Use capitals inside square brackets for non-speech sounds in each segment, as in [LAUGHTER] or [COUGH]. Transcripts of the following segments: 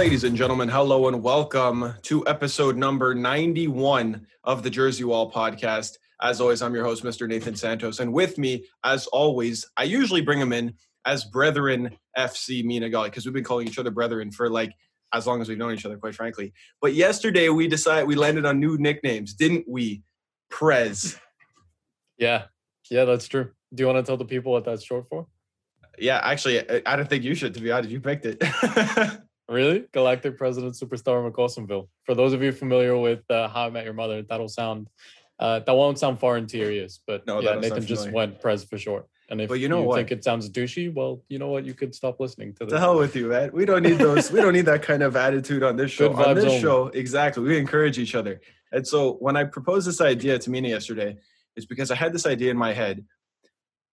Ladies and gentlemen, hello and welcome to episode number 91 of the Jersey Wall podcast. As always, I'm your host, Mr. Nathan Santos. And with me, as always, I usually bring him in as Brethren FC Mina Gali because we've been calling each other Brethren for like as long as we've known each other, quite frankly. But yesterday we decided we landed on new nicknames, didn't we? Prez. Yeah, yeah, that's true. Do you want to tell the people what that's short for? Yeah, actually, I, I don't think you should, to be honest. You picked it. [LAUGHS] Really? Galactic President Superstar McAwesomeville. For those of you familiar with uh, How I Met Your Mother, that'll sound uh, that won't sound foreign to your ears, but No, yeah, Nathan just went Prez for short. And if But you know what? think it sounds douchey, well, you know what? You could stop listening to this. hell with you, man. We don't need those. we don't need that kind of attitude on this show. Good On this only. show, exactly. We encourage each other. And so when I proposed this idea to Mina yesterday, it's because I had this idea in my head.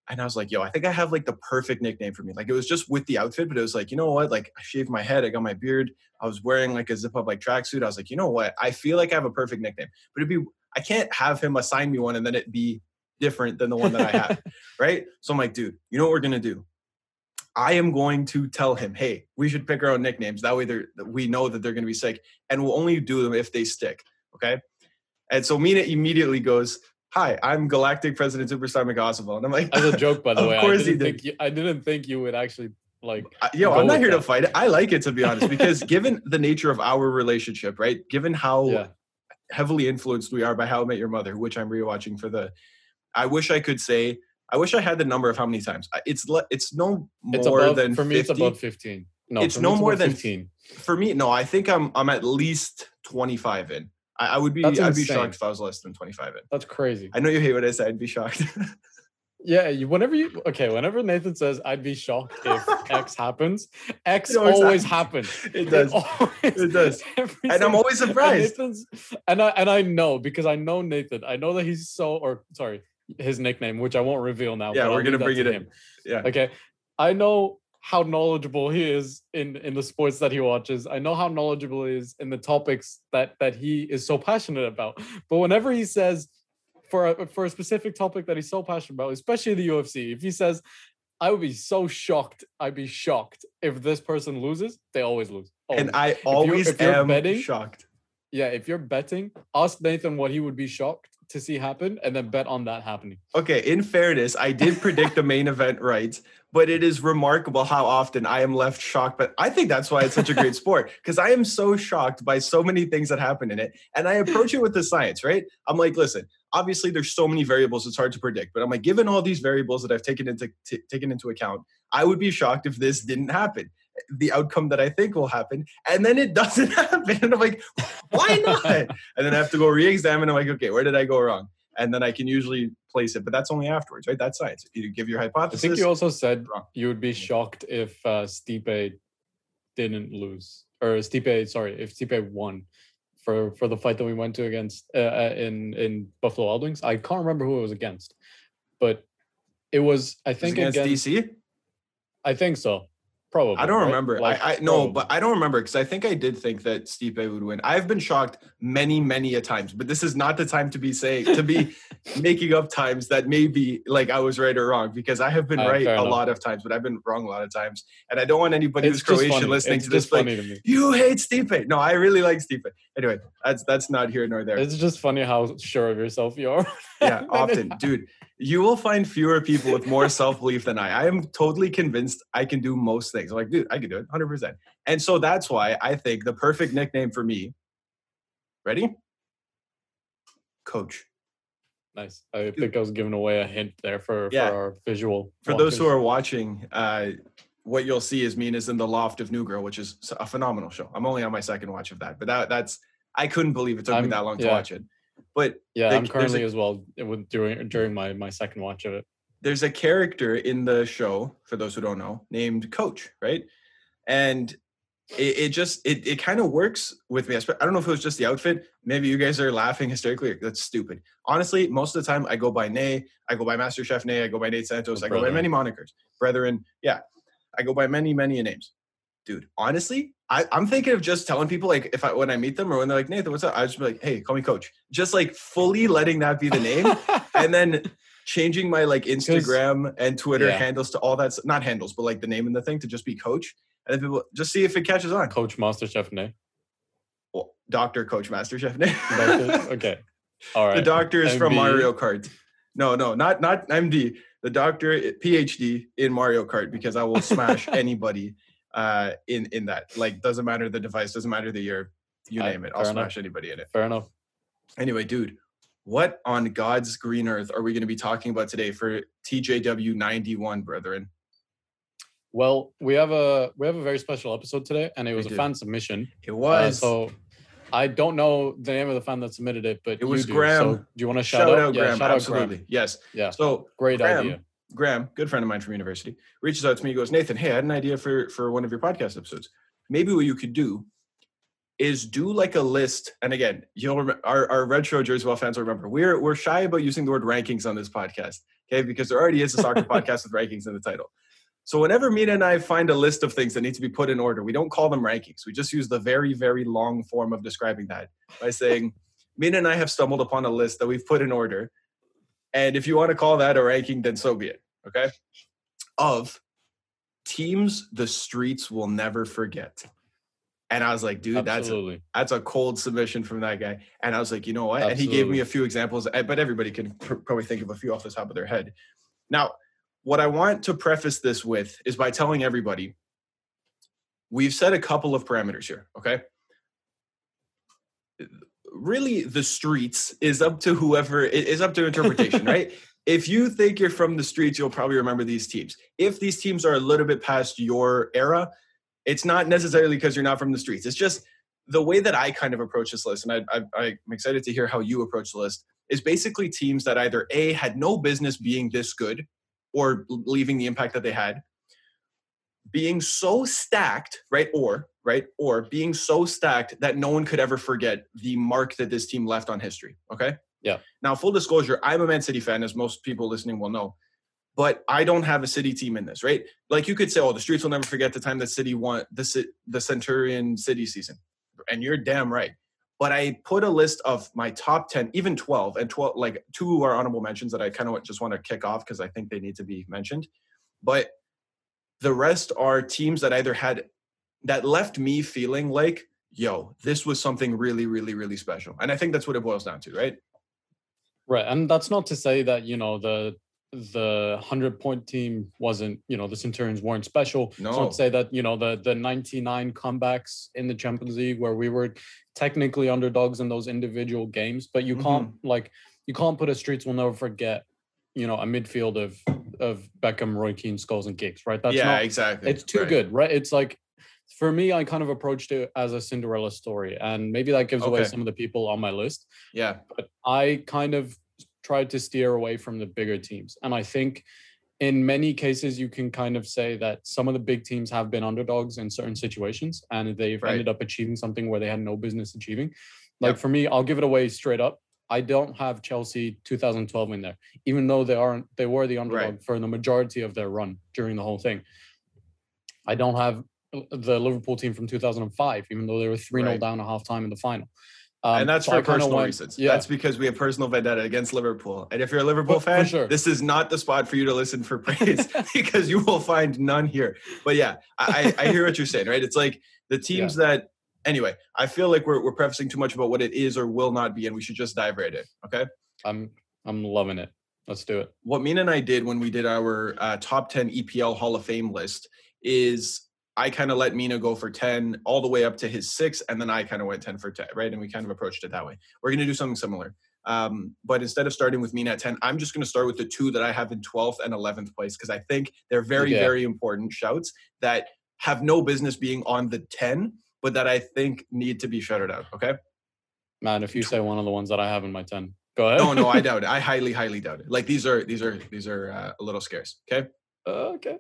And I was like, yo, I think I have like the perfect nickname for me. Like it was just with the outfit, but it was like, you know what? Like I shaved my head, I got my beard, I was wearing like a zip up like tracksuit. I was like, you know what? I feel like I have a perfect nickname. But it'd be I can't have him assign me one and then it be different than the one that I have. [LAUGHS] [LAUGHS] right? So I'm like, dude, you know what we're gonna do? I am going to tell him, hey, we should pick our own nicknames. That way, they're, we know that they're going to be sick, and we'll only do them if they stick. Okay. And so Mina immediately goes, "Hi, I'm Galactic President Superstar McAwesomeville," and I'm like, As a joke, by the Of way, course I didn't did. think you, I didn't think you would actually like. Yo, I'm not here to fight it. I like it to be honest, because [LAUGHS] given the nature of our relationship, right? Given how Yeah, heavily influenced we are by How I Met Your Mother, which I'm rewatching for the. I wish I could say. I wish I had the number of how many times. It's it's no more it's above than for me. 50. It's above fifteen. No, It's no more above than- fifteen. for me, no, I think I'm I'm at least 25 in. I, I would be I'd be shocked if I was less than 25 in. That's crazy. I know you hate what I said. I'd be shocked. [LAUGHS] Yeah, you, whenever you okay, whenever Nathan says, "I'd be shocked if [LAUGHS] X happens," X [LAUGHS] It always always happens. happens. it does. always, It does. And I'm always surprised. Nathan's, and I and I know because I know Nathan. I know that he's so or sorry, his nickname, which I won't reveal now. Yeah, we're I'll gonna bring it in. him. Yeah. Okay, I know how knowledgeable he is in in the sports that he watches. I know how knowledgeable he is in the topics that that he is so passionate about. But whenever he says for a, for a specific topic that he's so passionate about, especially the UFC, if he says, "I would be so shocked," I'd be shocked if this person loses. They always lose. And Always. I always if you're am betting- shocked. yeah, if you're betting, ask Nathan what he would be shocked to see happen, and then bet on that happening. Okay, in fairness, I did predict the main event right, but it is remarkable how often I am left shocked. But I think that's why it's such a great [LAUGHS] sport because I am so shocked by so many things that happen in it. And I approach it with the science, right? I'm like, listen, obviously there's so many variables, it's hard to predict. But I'm like, given all these variables that I've taken into t- taken into account, I would be shocked if this didn't happen. The outcome that I think will happen, and then it [LAUGHS] doesn't happen. And I'm like, why not? and then I have to go re-examine. I'm like, okay, where did I go wrong? And then I can usually place it, but that's only afterwards, right? That's science. If you give your hypothesis. I think you also said wrong. you would be shocked if uh, Stipe didn't lose, or Stipe, sorry, if Stipe won for for the fight that we went to against uh, uh, in in Buffalo Wild Wings. I can't remember who it was against, but it was I think against against, DC. I think so. Probably. I don't right? remember. Like, I, I no, but I don't remember because I think I did think that Stipe would win. I've been shocked many, many a times, but this is not the time to be saying to be [LAUGHS] making up times that maybe like I was right or wrong because I have been Uh, right a enough. lot of times, but I've been wrong a lot of times, and I don't want anybody it's who's Croatian funny. listening it's to this just like to you hate Stipe. No, I really like Stipe. Anyway, that's that's not here nor there. It's just funny how sure of yourself you are. [LAUGHS] Yeah, [LAUGHS] often, dude. You will find fewer people with more self belief than I. I am totally convinced I can do most things. I'm like, dude, I can do it 100%. And so that's why I think the perfect nickname for me, ready? Coach. Nice. I think I was giving away a hint there for, Yeah. for our visual. For those who are watching, uh, what you'll see is Mina's in the loft of New Girl, which is a phenomenal show. I'm only on my second watch of that, but that that's I couldn't believe it took me I'm- that long to watch it. But yeah, I'm there's a- currently as well with during during my my second watch of it. there's a character in the show for those who don't know named coach right? And it, it just it, it kind of works with me. I don't know if it was just the outfit. Maybe you guys are laughing hysterically. That's stupid. Honestly most of the time i go by nay i go by master chef nay i go by nate santos i go by many monikers. Brethren yeah i go by many many names. Dude honestly I, i'm thinking of just telling people like if i when i meet them or when they're like nathan what's up i just be like hey call me coach just like fully letting that be the name and then [LAUGHS] changing my like Instagram and Twitter Yeah. handles to all that, not handles, but like the name and the thing to just be coach. And then people just see if it catches on. Coach MasterChef Nay. Well, Doctor Coach Master Chef. Doctor? [LAUGHS] Okay. All right. The doctor is from Mario Kart. No, no, not not MD. The doctor, PhD in Mario Kart, because I will smash [LAUGHS] anybody uh, in in that. Like, doesn't matter the device, doesn't matter the year, you Uh, name it. I'll enough. smash anybody in it. Fair enough. Anyway, dude, what on God's green earth are we going to be talking about today for TJW ninety one, brethren? Well, we have a we have a very special episode today, and it We was a do. fan submission. It Uh, was so I don't know the name of the fan that submitted it, but It was do. Graham. So do you want to shout, shout, out? out Yeah, Graham. shout out Absolutely, Graham. yes. Yeah, So great Graham, idea. Graham, good friend of mine from university, reaches out to me. He goes, Nathan, hey, I had an idea for for one of your podcast episodes. Maybe what you could do is do like a list. And again, you'll remember our, our retro Jersey Wall fans will remember we're we're shy about using the word rankings on this podcast, okay? Because there already is a soccer [LAUGHS] podcast with rankings in the title. So whenever Mina and I find a list of things that need to be put in order, we don't call them rankings. We just use the very, very long form of describing that by saying, Mina and I have stumbled upon a list that we've put in order. And if you want to call that a ranking, then so be it. Okay. Of teams the streets will never forget. And I was like, dude, that's a, that's a cold submission from that guy. And I was like, you know what? And he gave me a few examples, eh, but everybody can pr- probably think of a few off the top of their head. Now, what I want to preface this with is by telling everybody we've set a couple of parameters here, okay? Really, the streets is up to whoever, it is up to interpretation, [LAUGHS] right? If you think you're from the streets, you'll probably remember these teams. If these teams are a little bit past your era, it's not necessarily because you're not from the streets. It's just the way that I kind of approach this list, and I, I, I'm excited to hear how you approach the list, is basically teams that either A, had no business being this good or leaving the impact that they had, being so stacked, right? Or, right? Or being so stacked that no one could ever forget the mark that this team left on history. Okay. Yeah. Now, full disclosure, I'm a Man City fan, as most people listening will know, but I don't have a City team in this, right? Like you could say, oh, the streets will never forget the time that City won the, the Centurion City season. And you're damn right. But I put a list of my top 10, even 12, and 12, like two are honorable mentions that I kind of just want to kick off because I think they need to be mentioned. But the rest are teams that either had that left me feeling like, yo, this was something really, really, really special. And I think that's what it boils down to, right? Right, and that's not to say that you know the the hundred point team wasn't you know the Centurions weren't special. No. not to say that you know the the ninety nine comebacks in the Champions League where we were technically underdogs in those individual games, but you can't Mm-hmm. like you can't put a streets will never forget. You know, a midfield of of Beckham, Roy Keane, Scholes, and Giggs. Right, that's yeah, not exactly. it's too Right. good, right? It's like for me, I kind of approached it as a Cinderella story, and maybe that gives away some of the people on my list Yeah. but I kind of tried to steer away from the bigger teams. And I think in many cases, you can kind of say that some of the big teams have been underdogs in certain situations and they've Right. ended up achieving something where they had no business achieving. Like Yep. for me, I'll give it away straight up. I don't have Chelsea 2012 in there, even though they aren't they were the underdog for the majority of their run during the whole thing. I don't have the Liverpool team from 2005, even though they were 3 0 Right. down at halftime in the final. Um, and that's so for I personal went- reasons. Yeah, That's because we have personal vendetta against Liverpool. And if you're a Liverpool For- for fan, sure. this is not the spot for you to listen for praise [LAUGHS] because you will find none here. But yeah, I, I hear what you're saying, right? It's like the teams that, anyway, I feel like we're, we're prefacing too much about what it is or will not be, and we should just dive right in. Okay. I'm I'm loving it. Let's do it. What Mina and I did when we did our uh, top 10 EPL Hall of Fame list is I kind of let Mina go for 10 all the way up to his six, and then I kind of went 10 for 10, right? And we kind of approached it that way. We're going to do something similar. Um, but instead of starting with Mina at 10, I'm just going to start with the two that I have in 12th and 11th place because I think they're very, very important shouts that have no business being on the 10, but that I think need to be shouted out. Okay. Man, if you say one of the ones that I have in my 10, go ahead. No, no, I doubt it. [LAUGHS] I highly, highly doubt it. Like these are, these are, these are uh, a little scarce. Okay. Uh, okay.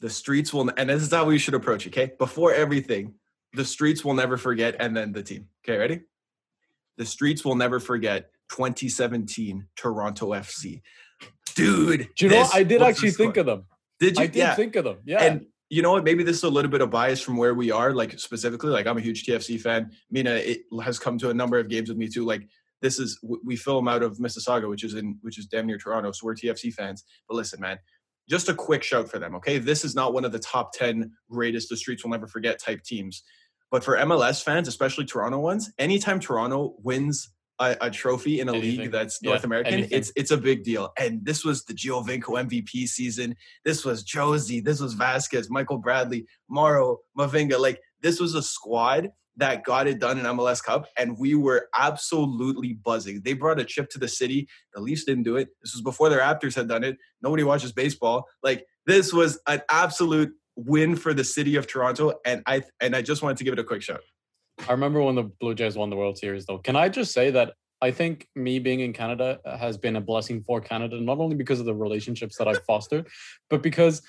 The streets will and this is how we should approach it okay before everything the streets will never forget and then the team okay ready the streets will never forget 2017 toronto fc dude Do you know? I did actually think of them. did you I did yeah think of them. Yeah. and you know what maybe this is a little bit of bias from where we are like specifically like i'm a huge tfc fan mina it has come to a number of games with me too like this is we film out of Mississauga, which is in which is damn near Toronto, so we're TFC fans. But listen, man, just a quick shout for them, okay? This is not one of the top ten greatest the streets will never forget type teams, but for MLS fans, especially Toronto ones, anytime Toronto wins a, a trophy in a Anything. league that's Yeah, North American, anything. it's it's a big deal. And this was the Giovinco MVP season. This was Jozy. This was Vázquez, Michael Bradley, Morrow, Mavinga. Like this was a squad that got it done in MLS Cup, and we were absolutely buzzing. They brought a chip to the city. The Leafs didn't do it. This was before the Raptors had done it. Nobody watches baseball. Like this was an absolute win for the city of Toronto, and I and I just wanted to give it a quick shout. I remember when the Blue Jays won the World Series, though. Can I just say that I think me being in Canada has been a blessing for Canada, not only because of the relationships that I've fostered, but because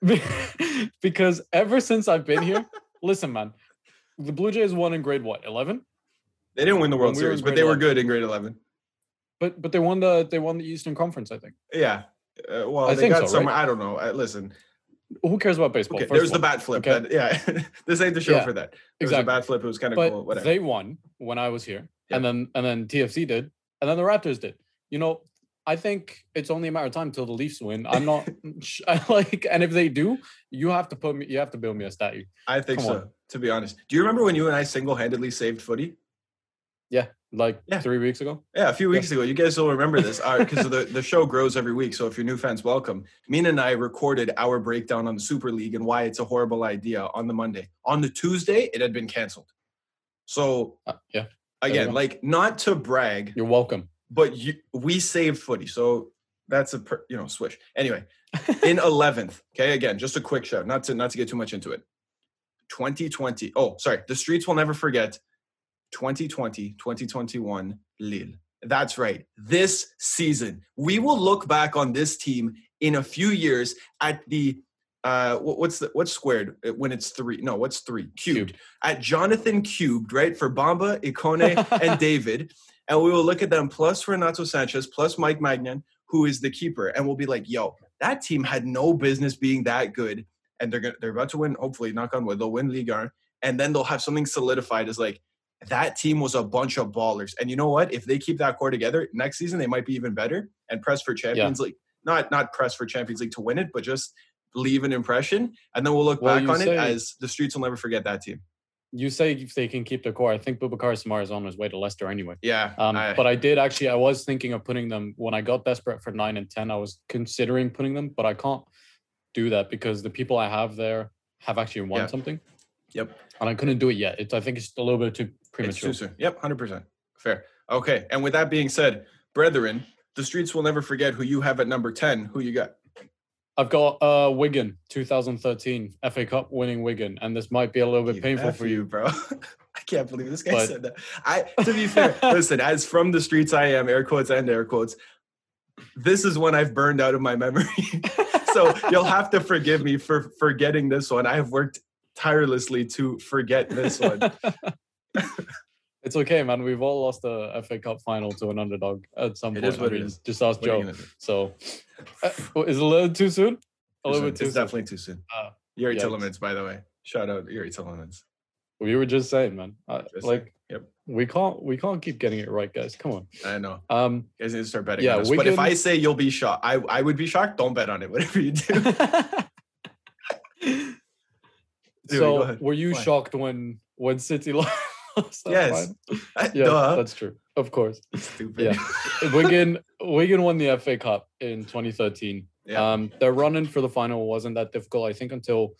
[LAUGHS] because ever since I've been here, [LAUGHS] listen, man, the Blue Jays won in grade what, eleven? They didn't win the World we Series, but they were good in grade eleven. But but they won the they won the Eastern Conference, I think. Yeah. Uh, well, I they think got so, right? some. I don't know. Uh, listen, Who cares about baseball? okay, there's the bat flip. okay? That, yeah, [LAUGHS] this ain't the show Yeah, for that. There was a bat flip. It was kind of but cool. Whatever. they won when I was here, Yeah. and then and then TFC did, and then the Raptors did. You know, I think it's only a matter of time till the Leafs win. I'm not [LAUGHS] [LAUGHS] sh- I like, and if they do, you have to put me, you have to build me a statue. I think come so. on. To be honest, do you remember when you and I single-handedly saved footy? Yeah, like Yeah. three weeks ago. Yeah, a few weeks ago. You guys will remember this because the, the show grows every week. So if you're new fans, welcome. Mina and I recorded our breakdown on the Super League and why it's a horrible idea on the Monday. On the Tuesday, it had been canceled. So Uh, yeah, again, like not to brag, you're welcome. but you, we saved footy. So that's a per, you know swish. Anyway, [LAUGHS] in 11th, okay, again, just a quick shout, not to not to get too much into it. 2020. Oh, sorry. The streets will never forget 2020, 2021 Lille. That's right. This season, we will look back on this team in a few years at the uh what's the what's squared uh, when it's three? No, what's three? Cubed. Cubed. At Jonathan cubed, right? For Bamba, Ikone, [LAUGHS] and David. And we will look at them plus Renato Sanches, plus Mike Maignan, who is the keeper. And we'll be like, yo, that team had no business being that good. And they're gonna they're about to win, hopefully, knock on wood, they'll win Ligue 1. And then they'll have something solidified as like that team was a bunch of ballers. And you know what? If they keep that core together, next season they might be even better and press for Champions League. Not not press for Champions League to win it, but just leave an impression. And then we'll look Well, back on it as the streets will never forget that team. You say if they can keep their core. I think Boubakary Soumaré is on his way to Leicester anyway. Yeah. Um, I- but I did actually. I was thinking of putting them when I got desperate for nine and ten. I was considering putting them, but I can't do that because the people I have there have actually won Yeah. something. Yep. And I couldn't do it yet. It's, I think it's a little bit too premature. too. Yep, hundred percent. Fair. Okay. And with that being said, brethren, the streets will never forget who you have at number ten. Who you got? I've got uh Wigan 2013 FA Cup winning Wigan, and this might be a little bit You painful for you. bro. [LAUGHS] I can't believe this guy But- said that. I to be fair, [LAUGHS] listen, as from the streets I am, air quotes and air quotes. This is when I've burned out of my memory. [LAUGHS] so you'll have to forgive me for forgetting this one. I have worked tirelessly to forget this one. [LAUGHS] it's okay, man. We've all lost a FA Cup final to an underdog at some It point. is what I mean, is. Just ask What Joe. So, uh, is it a little too soon? A little bit too It's soon. definitely too soon. Uh, Yuri yikes. Tillemans, by the way. Shout out Youri Tielemans. We were just saying, man. Uh, Just like, saying. Yep. we can't we can't keep getting it right, guys. Come on. I know. Um, You guys need to start betting Yeah, on us. But if I say you'll be shocked, I, I would be shocked. Don't bet on it. [LAUGHS] Whatever you do. [LAUGHS] Dude, so, were you shocked when when City [LAUGHS] lost? Yes. Yeah, Duh. that's true. Of course. Stupid. Yeah. Wigan Wigan won the FA Cup in 2013. Yeah. Um, their run in for the final wasn't that difficult, I think, until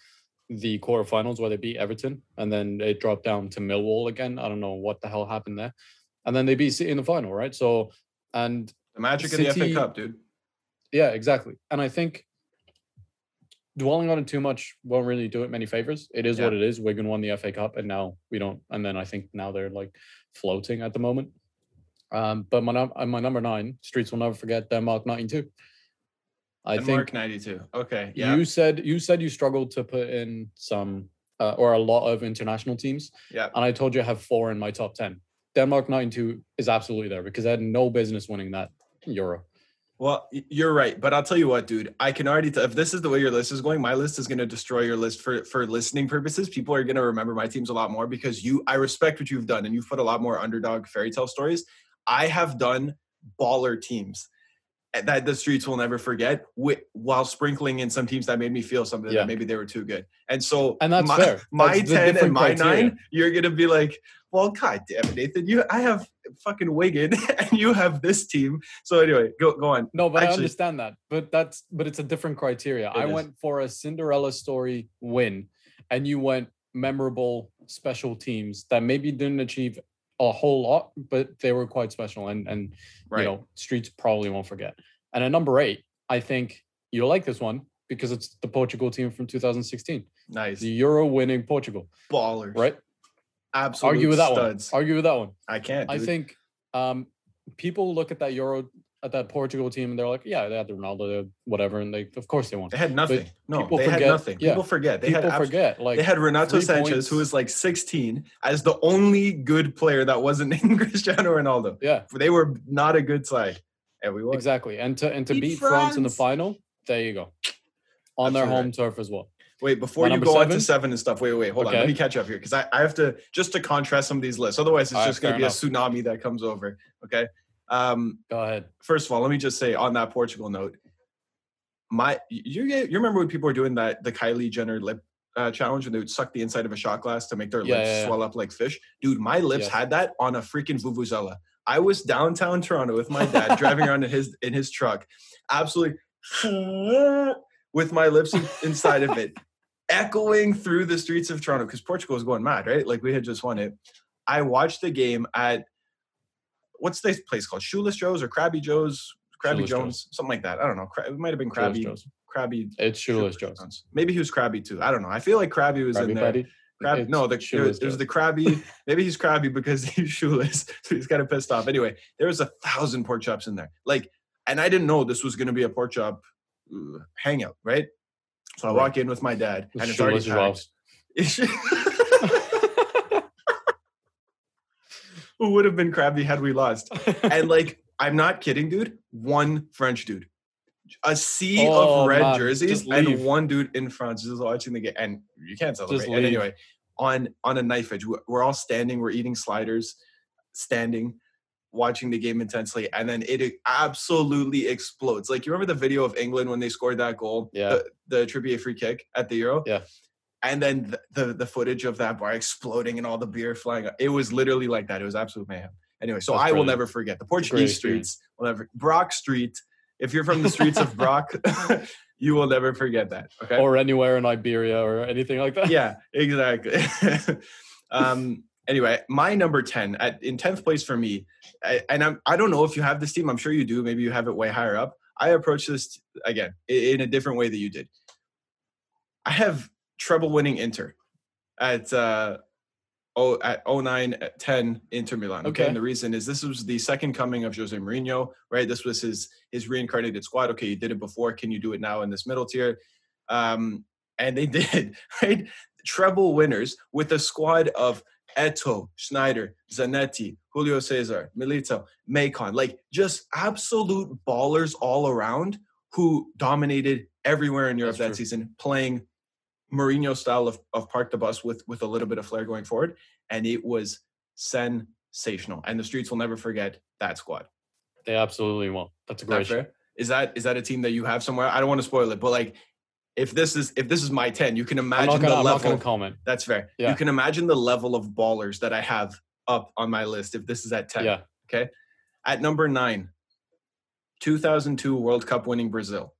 the quarterfinals where they beat Everton, and then they dropped down to Millwall again. I don't know what the hell happened there, and then they beat City in the final, right? So, and the magic of the FA Cup, dude. yeah, exactly. And I think dwelling on it too much won't really do it many favors. It is what Yeah. it is. Wigan won the FA Cup, and now we don't. And then I think now they're like floating at the moment. Um, but my num- my number nine, Streets will never forget Denmark '92. I Denmark think 92. Okay. Yeah. you said you said you struggled to put in some uh, or a lot of international teams, yeah. and I told you I have four in my top ten. Denmark '92 is absolutely there because I had no business winning that Euro. Well, you're right, but I'll tell you what, dude. I can already tell if this is the way your list is going, my list is going to destroy your list for for listening purposes. People are going to remember my teams a lot more because you. I respect what you've done, and you've put a lot more underdog fairy tale stories. I have done baller teams that the streets will never forget wi- while sprinkling in some teams that made me feel something Yeah. that maybe they were too good. And so And that's my, fair. my That's 10 and my criteria. 9, you're going to be like, well, god damn it, Nathan. You, I have fucking Wigan [LAUGHS] and you have this team. So anyway, go, go on. No, but I understand that. But that's but it's a different criteria. I is. went for a Cinderella story win, and you went memorable special teams that maybe didn't achieve a whole lot, but they were quite special and and Right. you know, streets probably won't forget. And at number eight, I think you'll like this one because it's the Portugal team from 2016. nice. The Euro winning Portugal, Ballers. right? Absolute Argue with that studs. one. Argue with that one. I can't. I think um, people look at that Euro at that Portugal team and they're like, yeah, they had the Ronaldo, whatever, and they of course they won. they had nothing. No, people they had nothing. yeah. People forget. They People had abs- forget, like they had Renato three Sanchez, points. who was like 16, as the only good player that wasn't [LAUGHS] named Cristiano Ronaldo. yeah, They were not a good side, and we won. exactly. And to and to Beat beat France in the final, there you go, on their home turf as well. Wait, before you number go on to seven? seven and stuff, wait, wait, wait, hold on. Let me catch up here because I, I have to just to contrast some of these lists. Otherwise, it's All right, just going to fair be a tsunami that comes over. Okay. Um, Go ahead. first of all, let me just say on that Portugal note, my you you remember when people were doing that the Kylie Jenner lip uh, challenge when they would suck the inside of a shot glass to make their Yeah, lips yeah, yeah. swell up like fish? Dude, my lips had that on a freaking vuvuzela. I was downtown Toronto with my dad driving around in his in his truck, absolutely [LAUGHS] with my lips in- inside of it, echoing through the streets of Toronto because Portugal was going mad, right? Like we had just won it. I watched the game at what's this place called? Shoeless Joe's or Crabby Joe's? Crabby Shoeless Jones, something like that. I don't know. It might have been Crabby. Krabby. Krabby. It's shoeless Shoeless Joe's. Maybe he was Crabby too. I don't know. I feel like Crabby was in there. Patty. Crab, It's no, the, there, shoeless was- there was Joe's. the crabby. [LAUGHS] maybe he's crabby because [LAUGHS] he's shoeless, so he's kind of pissed off. Anyway, there was a thousand pork chops in there. Like, and I didn't know this was going to be a pork chop uh, hangout, right? So I Right. walk in with my dad, With and it's already packed. [LAUGHS] Who would have been Krabby had we lost? And like, [LAUGHS] I'm not kidding, dude. One French dude, a sea Oh, of red man, jerseys, and one dude in France just watching the game. And you can't celebrate. And anyway, on on a knife edge, we're- we're all standing, we're eating sliders, standing, watching the game intensely, and then it absolutely explodes. Like you remember the video of England when they scored that goal, Yeah. the, the Trippier free kick at the Euro, Yeah. And then the, the the footage of that bar exploding and all the beer flying. It was literally like that. It was absolute mayhem. Anyway, so That's I will never forget the Portuguese streets. Will never Brock Street. If you're from the streets of Brock, [LAUGHS] you will never forget that. Okay. or anywhere in Iberia or anything like that. yeah, exactly. [LAUGHS] um. Anyway, my number ten at in tenth place for me, I, and I'm I don't know if you have this team. I'm sure you do. Maybe you have it way higher up. I approach this again in a different way that you did. I have treble winning Inter at uh oh at 09 at 10 Inter Milan. Okay? Okay. And the reason is this was the second coming of Jose Mourinho, right? This was his his reincarnated squad. Okay, you did it before. Can you do it now in this middle tier? Um, and they [LAUGHS] did, right? Treble winners with a squad of Eto'o, Sneijder, Zanetti, Julio Cesar, Milito, Maicon, like just absolute ballers all around who dominated everywhere in Europe That's that true. season, playing Mourinho style of, of park the bus with with a little bit of flair going forward. And it was sensational. And the streets will never forget that squad. They absolutely won't. That's a great fair? Is that is that a team that you have somewhere? I don't want to spoil it, but like if this is if this is my 10, you can I'm imagine gonna, the I'm level comment. that's fair. Yeah. You can imagine the level of ballers that I have up on my list if this is at 10. Yeah. Okay. At number nine, 2002 World Cup winning Brazil.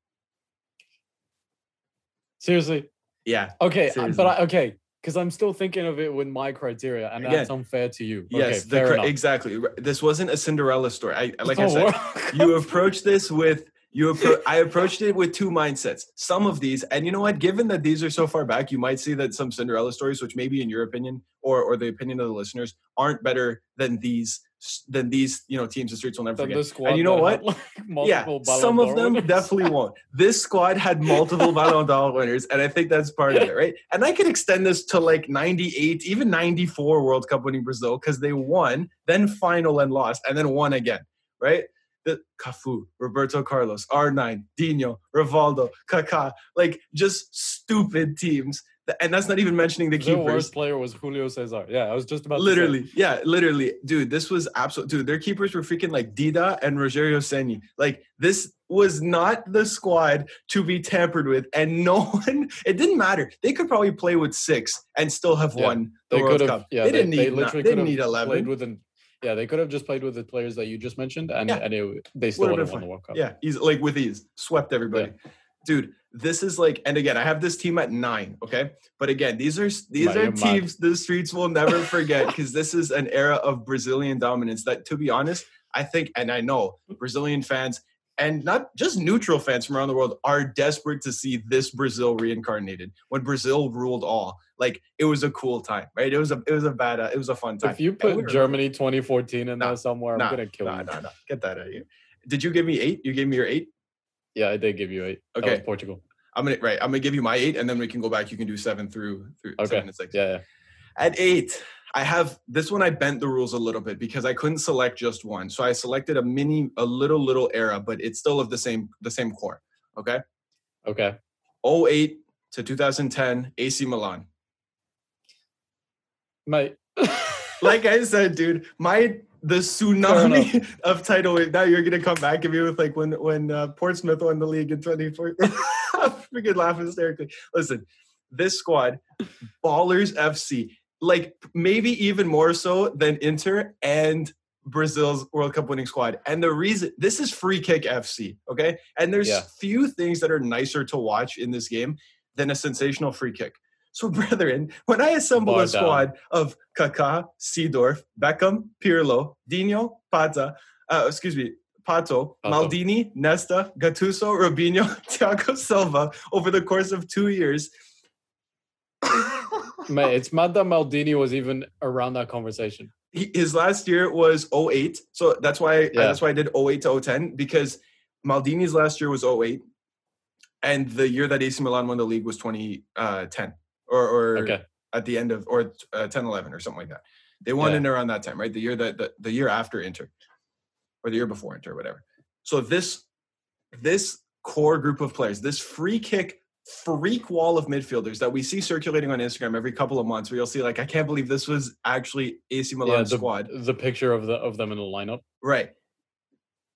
Seriously. Yeah. Okay, Seriously. but I, okay, because I'm still thinking of it with my criteria, and that's unfair to you. Yes. okay, the fair cor- enough. exactly. This wasn't a Cinderella story. I like I Oh, said, you [LAUGHS] approach this with you appro- [LAUGHS] I approached it with two mindsets. Some of these, and you know what? Given that these are so far back, you might see that some Cinderella stories, which maybe in your opinion or or the opinion of the listeners, aren't better than these than these you know teams the streets will never Than forget. the squad and you know what? like, [LAUGHS] yeah, Ballon some of them winners. definitely won't. This squad had multiple [LAUGHS] Ballon d'Or winners, and I think that's part of it, right? And I could extend this to like 98, even 94 World Cup winning Brazil because they won, then final and lost, and then won again, right? The Cafu, Roberto Carlos, R9, Dino, Rivaldo, Kaká, like just stupid teams And that's not even mentioning the Their keepers. The worst player was Julio Cesar. Yeah, I was just about to say. Literally, yeah, literally, dude. This was absolute, dude. Their keepers were freaking like Dida and Rogerio Ceni. Like this was not the squad to be tampered with, and [LAUGHS] no one. It didn't matter. They could probably play with six and still have Yeah, won the They World Cup. Yeah, they didn't they, need. they literally they could didn't need played eleven. with an. Yeah, they could have just played with the players that you just mentioned, and Yeah. and it, they still Would've would have been won fine. the World Cup. Yeah, he's like with ease, swept everybody. Dude, this is like, and again, I have this team at nine. Okay, but again, these are these Man, are you're mad. teams the streets will never forget because this is an era of Brazilian dominance. That, to be honest, I think, and I know Brazilian fans and not just neutral fans from around the world are desperate to see this Brazil reincarnated. When Brazil ruled all, like it was a cool time, right? It was a it was a bad, uh, it was a fun time. If you we put were- Germany 2014 in Nah, there somewhere, nah, I'm gonna kill Nah, you. nah, nah. Get that out of here. Did you give me eight? You gave me your eight. Yeah, I did give you eight. Okay. Portugal. I'm gonna right. I'm gonna give you my eight, and then we can go back. You can do seven through through Okay. seven and six. Yeah, yeah. At eight, I have this one. I bent the rules a little bit because I couldn't select just one, so I selected a mini, a little little era, but it's still of the same the same core. Okay, Okay. 08 to 2010, AC Milan. My, [LAUGHS] Like I said, dude, my the tsunami [LAUGHS] of title. Now you're gonna come back at me with like when when uh, Portsmouth won the league in 24. [LAUGHS] Freaking laugh hysterically. Listen, this squad, Ballers FC, like maybe even more so than Inter and Brazil's World Cup winning squad. And the reason this is free kick FC, okay? And there's Yeah. few things that are nicer to watch in this game than a sensational free kick. So, [LAUGHS] brethren, when I assemble Bar a down. squad of Kaká, Seedorf, Beckham, Pirlo, Dino, Pata, uh, excuse me, Pato, Pato. Maldini, Nesta, Gattuso, Robinho, [LAUGHS] Thiago Silva over the course of two years. Mate, it's mad that Maldini was even around that conversation. he, his last year was 08 so that's why Yeah. that's why i did 08 to 010 because maldini's last year was 08 and the year that ac milan won the league was 2010 or, or Okay. at the end of or uh, 10 11 or something like that they won Yeah. in around that time right the year that the, the year after inter or the year before inter whatever so this this core group of players this free kick freak wall of midfielders that we see circulating on instagram every couple of months where you'll see like i can't believe this was actually ac milan yeah, the, squad the picture of the of them in the lineup. Right.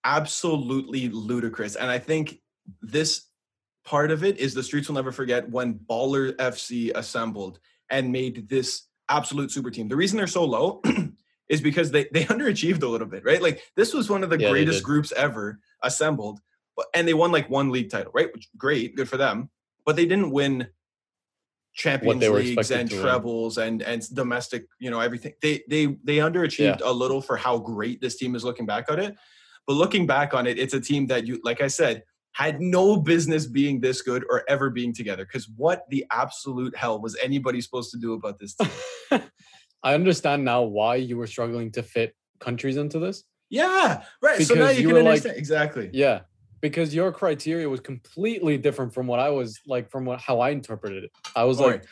Absolutely ludicrous. And I think this part of it is the streets will never forget when Baller FC assembled and made this absolute super team. The reason they're so low [CLEARS THROAT] is because they, they [LAUGHS] underachieved a little bit, right? Like this was one of the Yeah, greatest groups ever assembled. And they won like one league title, right? Which great, good for them. But they didn't win Champions Leagues and trebles and and domestic, you know, everything. They they they underachieved a little for how great this team is looking back on it. But looking back on it, it's a team that you, like I said, had no business being this good or ever being together. Because what the absolute hell was anybody supposed to do about this team? [LAUGHS] I understand now why you were struggling to fit countries into this. yeah, right. so now you, you can were like- understand exactly. Yeah, because your criteria was completely different from what I was like from what how I interpreted it. I was Don't like, worry.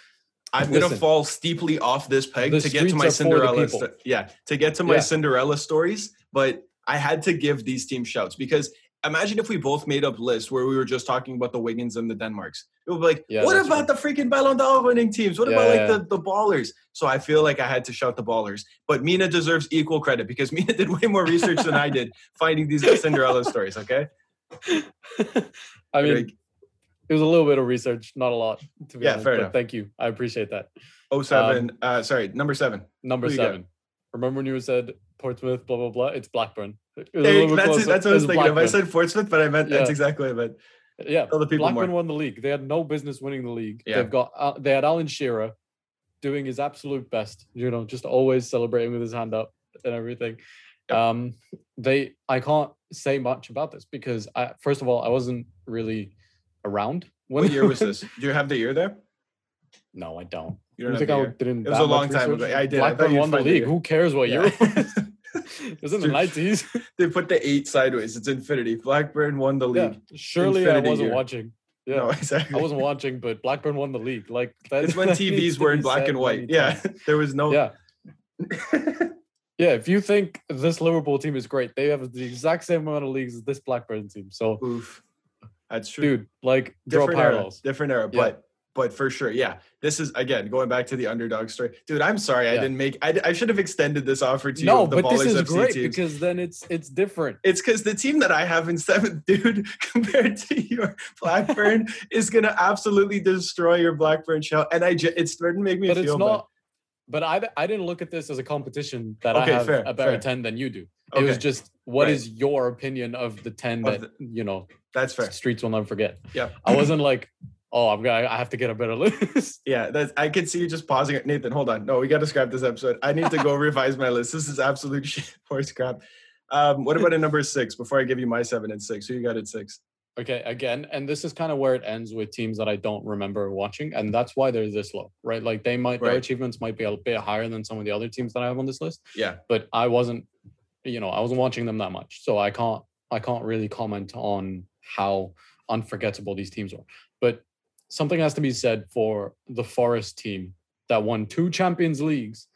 I'm gonna fall steeply off this peg to get to my streets are for the Cinderella. sto- yeah, to get to my Yeah. Cinderella stories, but I had to give these teams shouts because imagine if we both made up lists where we were just talking about the Wiggins and the Denmarks. It would be like, Yeah, what about the freaking Ballon d'Or winning teams? What Yeah, about like the, the ballers? So I feel like I had to shout the ballers. But Mina deserves equal credit because [LAUGHS] Mina did way more research than I did finding these Cinderella stories. Okay. [LAUGHS] I mean, it was a little bit of research, not a lot. To be Yeah, honest, fair but enough. Thank you, I appreciate that. 07, uh, sorry, number seven. Number you got? seven. Remember when you said Portsmouth, blah blah blah? It's Blackburn. It Hey, that's, it, that's what I was thinking of. I said Portsmouth, but I meant that's exactly what I meant. yeah. Tell the people Blackburn more. won the league. They had no business winning the league. Yeah. They've got uh, they had Alan Shearer doing his absolute best. You know, just always celebrating with his hand up and everything. Um, they I can't say much about this because I first of all I wasn't really around. When What year was this? Do you have the year there? No, I don't. You don't have think I didn't? It was a long time research? ago. I did. Blackburn you'd won the find the league. Who cares what year? it [LAUGHS] was? in the [LAUGHS] nineties. they put the eight sideways. It's infinity. Blackburn won the league. Yeah, surely Infinity I wasn't year. watching. Yeah, No, exactly. I wasn't watching, but Blackburn won the league. Like that, It's when [LAUGHS] TVs were in black and white. Yeah, there was no. yeah, yeah. If you think this Liverpool team is great, they have the exact same amount of leagues as this Blackburn team. So, Oof. That's true. dude, like draw different era. parallels. Different era. Yeah. But but for sure, yeah. This is again going back to the underdog story, dude. I'm sorry, I didn't make. I, I should have extended this offer to you. No, but this is FC great teams. because then it's it's different. It's because the team that I have in seventh, [LAUGHS] dude, compared to your Blackburn, [LAUGHS] is gonna absolutely destroy your Blackburn show. And I, ju- it's starting to make me But feel it's not. But I I didn't look at this as a competition that Okay, I have fair, a better fair. ten than you do. It was just what right. is your opinion of the ten Of that you know that's fair. streets will never forget. Yeah. I wasn't like, oh, I'm gonna I have to get a better [LAUGHS] list. Yeah, that's, I can see you just pausing. it. Nathan, hold on. No, we got to scrap this episode. I need to go [LAUGHS] revise my list. This is absolute [LAUGHS] shit. Horse crap. Um, what about a number six? Before I give you my seven and six, who you got at six? Okay, again, and this is kind of where it ends with teams that I don't remember watching, and that's why they're this low, right? Like they might their achievements might be a bit higher than some of the other teams that I have on this list, Yeah, but I wasn't, you know, I wasn't watching them that much, so I can't I can't really comment on how unforgettable these teams are. But something has to be said for the Forest team that won two Champions Leagues,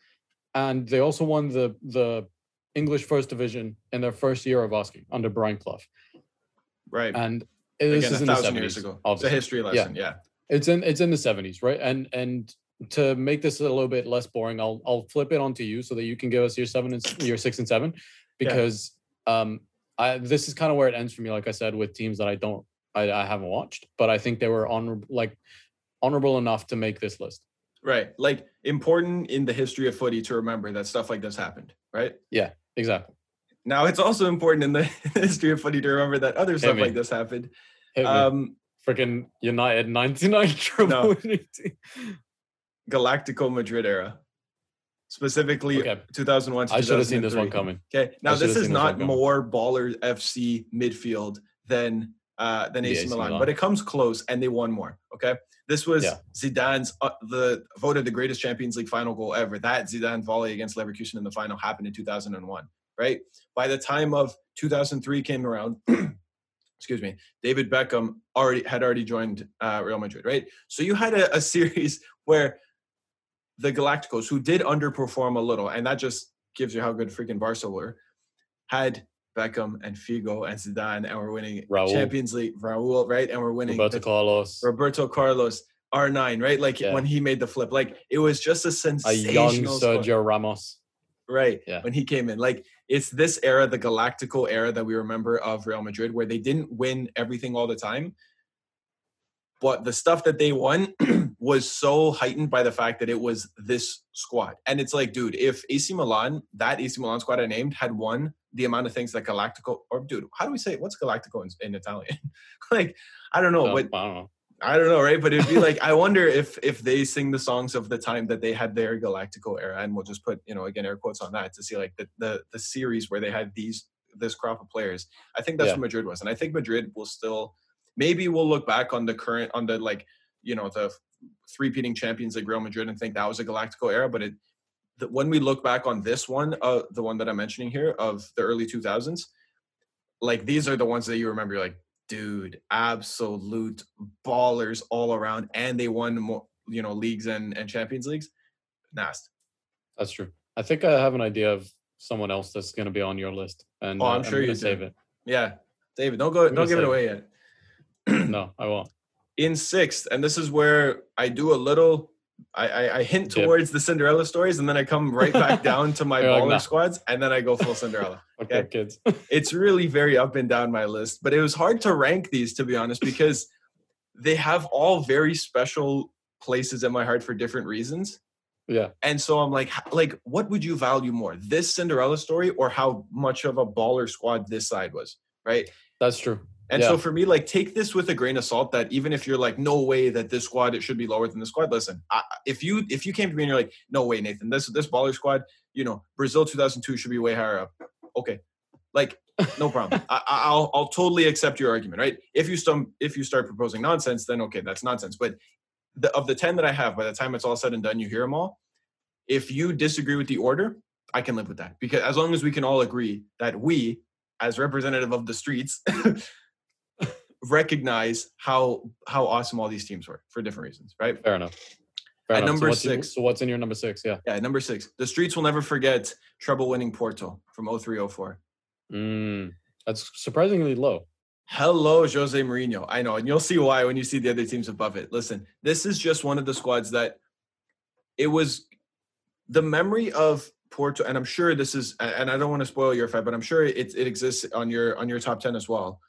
and they also won the the English First Division in their first year of asking under Brian Clough. Right. And this Again, is in the 70s, years ago. It's a history lesson. Yeah. It's in it's in the 70s, right? And and to make this a little bit less boring, I'll I'll flip it onto you so that you can give us your seven and your six and seven, because um I this is kind of where it ends for me. Like I said, with teams that I don't I, I haven't watched, but I think they were honorable like honorable enough to make this list. Right. Like important in the history of footy to remember that stuff like this happened. Right. Yeah. Exactly. Now it's also important [LAUGHS] in the history of footy to remember that other stuff me. like this happened. Hit. Um, Freaking United 99 triple No. Galactico Madrid era, specifically Okay. 2001 to I should have seen this one coming. Okay, now this is seen this not more baller FC midfield than uh, than AC AC Milan, Milan. but it comes close, and they won more. Okay, this was Yeah. Zidane's uh, the voted the greatest Champions League final goal ever. That Zidane volley against Leverkusen in the final happened in 2001. Right by the time of 2003 came around. [CLEARS THROAT] excuse me, David Beckham already had already joined uh, Real Madrid, right? So you had a, a [LAUGHS] series where the Galacticos, who did underperform a little, and that just gives you how good freaking Barca were, had Beckham and Figo and Zidane, and we're winning Raul. Champions League, Raul, right? And we're winning Roberto the- Carlos, Roberto Carlos, R9, right? Like Yeah. when he made the flip, like it was just a sensation. a young. Sergio Ramos. Right. Yeah. When he came in. Like it's this era, the galactical era that we remember of Real Madrid, where they didn't win everything all the time. But the stuff that they won [CLEARS THROAT] was so heightened by the fact that it was this squad. And it's like, dude, if AC Milan, that AC Milan squad I named, had won the amount of things that Galactico, or dude, how do we say it? What's Galactico in, in Italian? [LAUGHS] like, I don't know, No, but I don't know. I don't know, right? But it'd be like I wonder if if they sing the songs of the time that they had their Galactico era, and we'll just put you know again air quotes on that to see like the the, the series where they had these this crop of players. I think that's Yeah. what Madrid was, and I think Madrid will still maybe we'll look back on the current on the like you know the three peating champions like Real Madrid and think that was a Galactico era, but it the, when we look back on this one, uh, the one that I'm mentioning here of the early 2000s, like these are the ones that you remember. You're like, dude, absolute ballers all around, and they won more, you know, leagues and and Champions Leagues. Nast. That's true. I think I have an idea of someone else that's going to be on your list, and Oh, uh, I'm sure gonna you save it. Yeah, David, don't go, I'm don't give it away yet. [CLEARS THROAT] no, I won't. in sixth, and this is where I do a little. I, I, I hint Dip. towards the Cinderella stories, and then I come right back [LAUGHS] down to my You're like, baller nah. squads, and then I go full Cinderella. [LAUGHS] Okay, Okay. kids. [LAUGHS] it's really very up and down my list, but it was hard to rank these to be honest because they have all very special places in my heart for different reasons. yeah, And so I'm like, like, what would you value more, this Cinderella story or how much of a baller squad this side was, right? that's true. And so for me, like, take this with a grain of salt. That even if you're like, no way that this squad it should be lower than this squad. Listen, I, if you if you came to me and you're like, no way, Nathan, this this baller squad, you know, Brazil 2002 should be way higher up. Okay, like, no problem. [LAUGHS] I, I- I'll I'll totally accept your argument, right? If you stum if you start proposing nonsense, then okay, that's nonsense. But the, of the ten that I have, by the time it's all said and done, you hear them all. If you disagree with the order, I can live with that because as long as we can all agree that we, as representative of the streets, [LAUGHS] recognize how how awesome all these teams were for different reasons, right? Fair enough. Fair At enough. number so in- six. so what's in your number six? Yeah. Yeah, number six. The streets will never forget treble winning Porto from 0304. Mm, that's surprisingly low. Hello, Jose Mourinho. I know, and you'll see why when you see the other teams above it. Listen, this is just one of the squads that it was the memory of Porto, and I'm sure this is, and I don't want to spoil your fight, but I'm sure it, it exists on your on your top ten as well.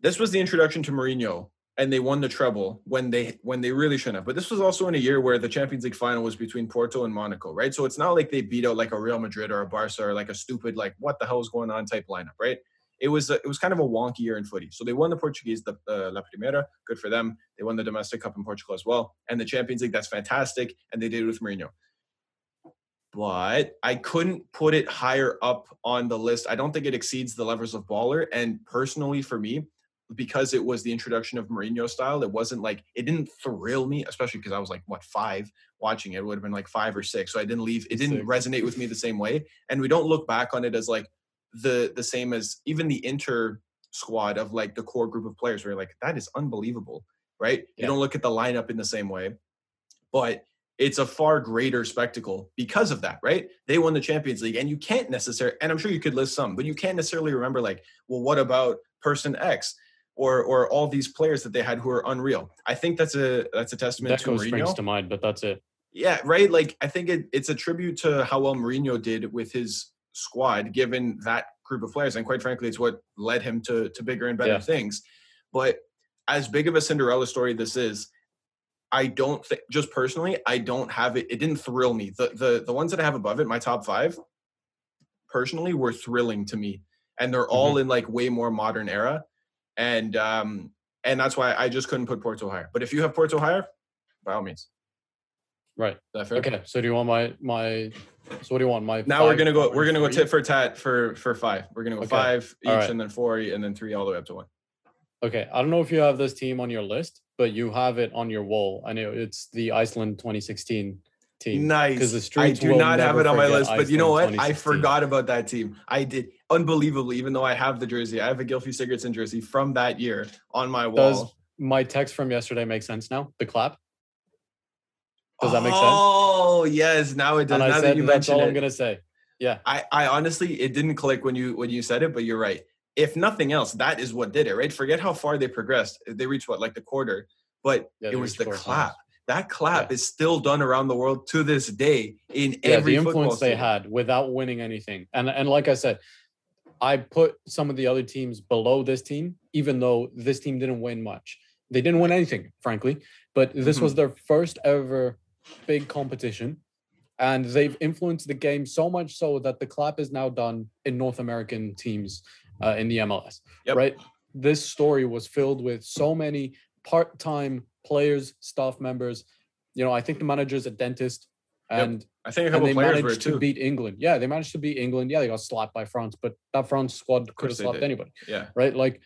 This was the introduction to Mourinho, and they won the treble when they when they really shouldn't have. But this was also in a year where the Champions League final was between Porto and Monaco, right? So it's not like they beat out like a Real Madrid or a Barca or like a stupid like what the hell is going on type lineup, right? it was a, it was kind of a wonky year in footy. So they won the Portuguese the uh, La Primera, good for them. They won the domestic cup in Portugal as well, and the Champions League. That's fantastic, and they did it with Mourinho. But I couldn't put it higher up on the list. I don't think it exceeds the levels of Baller. And personally, for me, because it was the introduction of Mourinho style, it wasn't like it didn't thrill me, especially because I was like what five watching it. it would have been like five or six. So I didn't leave. It didn't six. resonate with me the same way. And we don't look back on it as like the the same as even the inter squad of like the core group of players where you're like that is unbelievable right yeah. you don't look at the lineup in the same way but it's a far greater spectacle because of that right they won the champions league and you can't necessarily and i'm sure you could list some but you can't necessarily remember like well what about person x or or all these players that they had who are unreal i think that's a that's a testament that to Mourinho. springs to mind but that's it yeah right like i think it, it's a tribute to how well Mourinho did with his squad given that group of players. And quite frankly, it's what led him to, to bigger and better yeah. things. But as big of a Cinderella story this is, I don't think just personally, I don't have it. It didn't thrill me. The the the ones that I have above it, my top five, personally, were thrilling to me. And they're all mm-hmm. in like way more modern era. And um and that's why I just couldn't put Porto higher. But if you have Porto higher, by all means. Right. Okay. So do you want my my? So what do you want? My now we we're gonna go. We're gonna go tit for tat for for five. We're gonna go okay. five each, right. and then four, and then three all the way up to one. Okay. I don't know if you have this team on your list, but you have it on your wall. I know it's the Iceland 2016 team. Nice. Because the streets I do not have it on my list, Iceland but you know what? I forgot about that team. I did unbelievably, even though I have the jersey. I have a Gylfi Sigurdsson jersey from that year on my wall. Does my text from yesterday make sense now? The clap. Does that make sense? Oh yes, now it does. And now I said, that you that's all it, I'm gonna say. Yeah. I, I honestly it didn't click when you when you said it, but you're right. If nothing else, that is what did it, right? Forget how far they progressed. They reached what, like the quarter, but yeah, it was the clap. Times. That clap yeah. is still done around the world to this day in yeah, every the influence they had without winning anything. And and like I said, I put some of the other teams below this team, even though this team didn't win much. They didn't win anything, frankly. But this mm-hmm. was their first ever big competition. And they've influenced the game so much so that the clap is now done in North American teams uh, in the MLS. Yep. Right. This story was filled with so many part time players, staff members. You know, I think the manager's a dentist. And yep. I think a couple they players managed to beat England. Yeah, they managed to beat England. Yeah, they got slapped by France, but that France squad could have slapped anybody. Yeah. Right. Like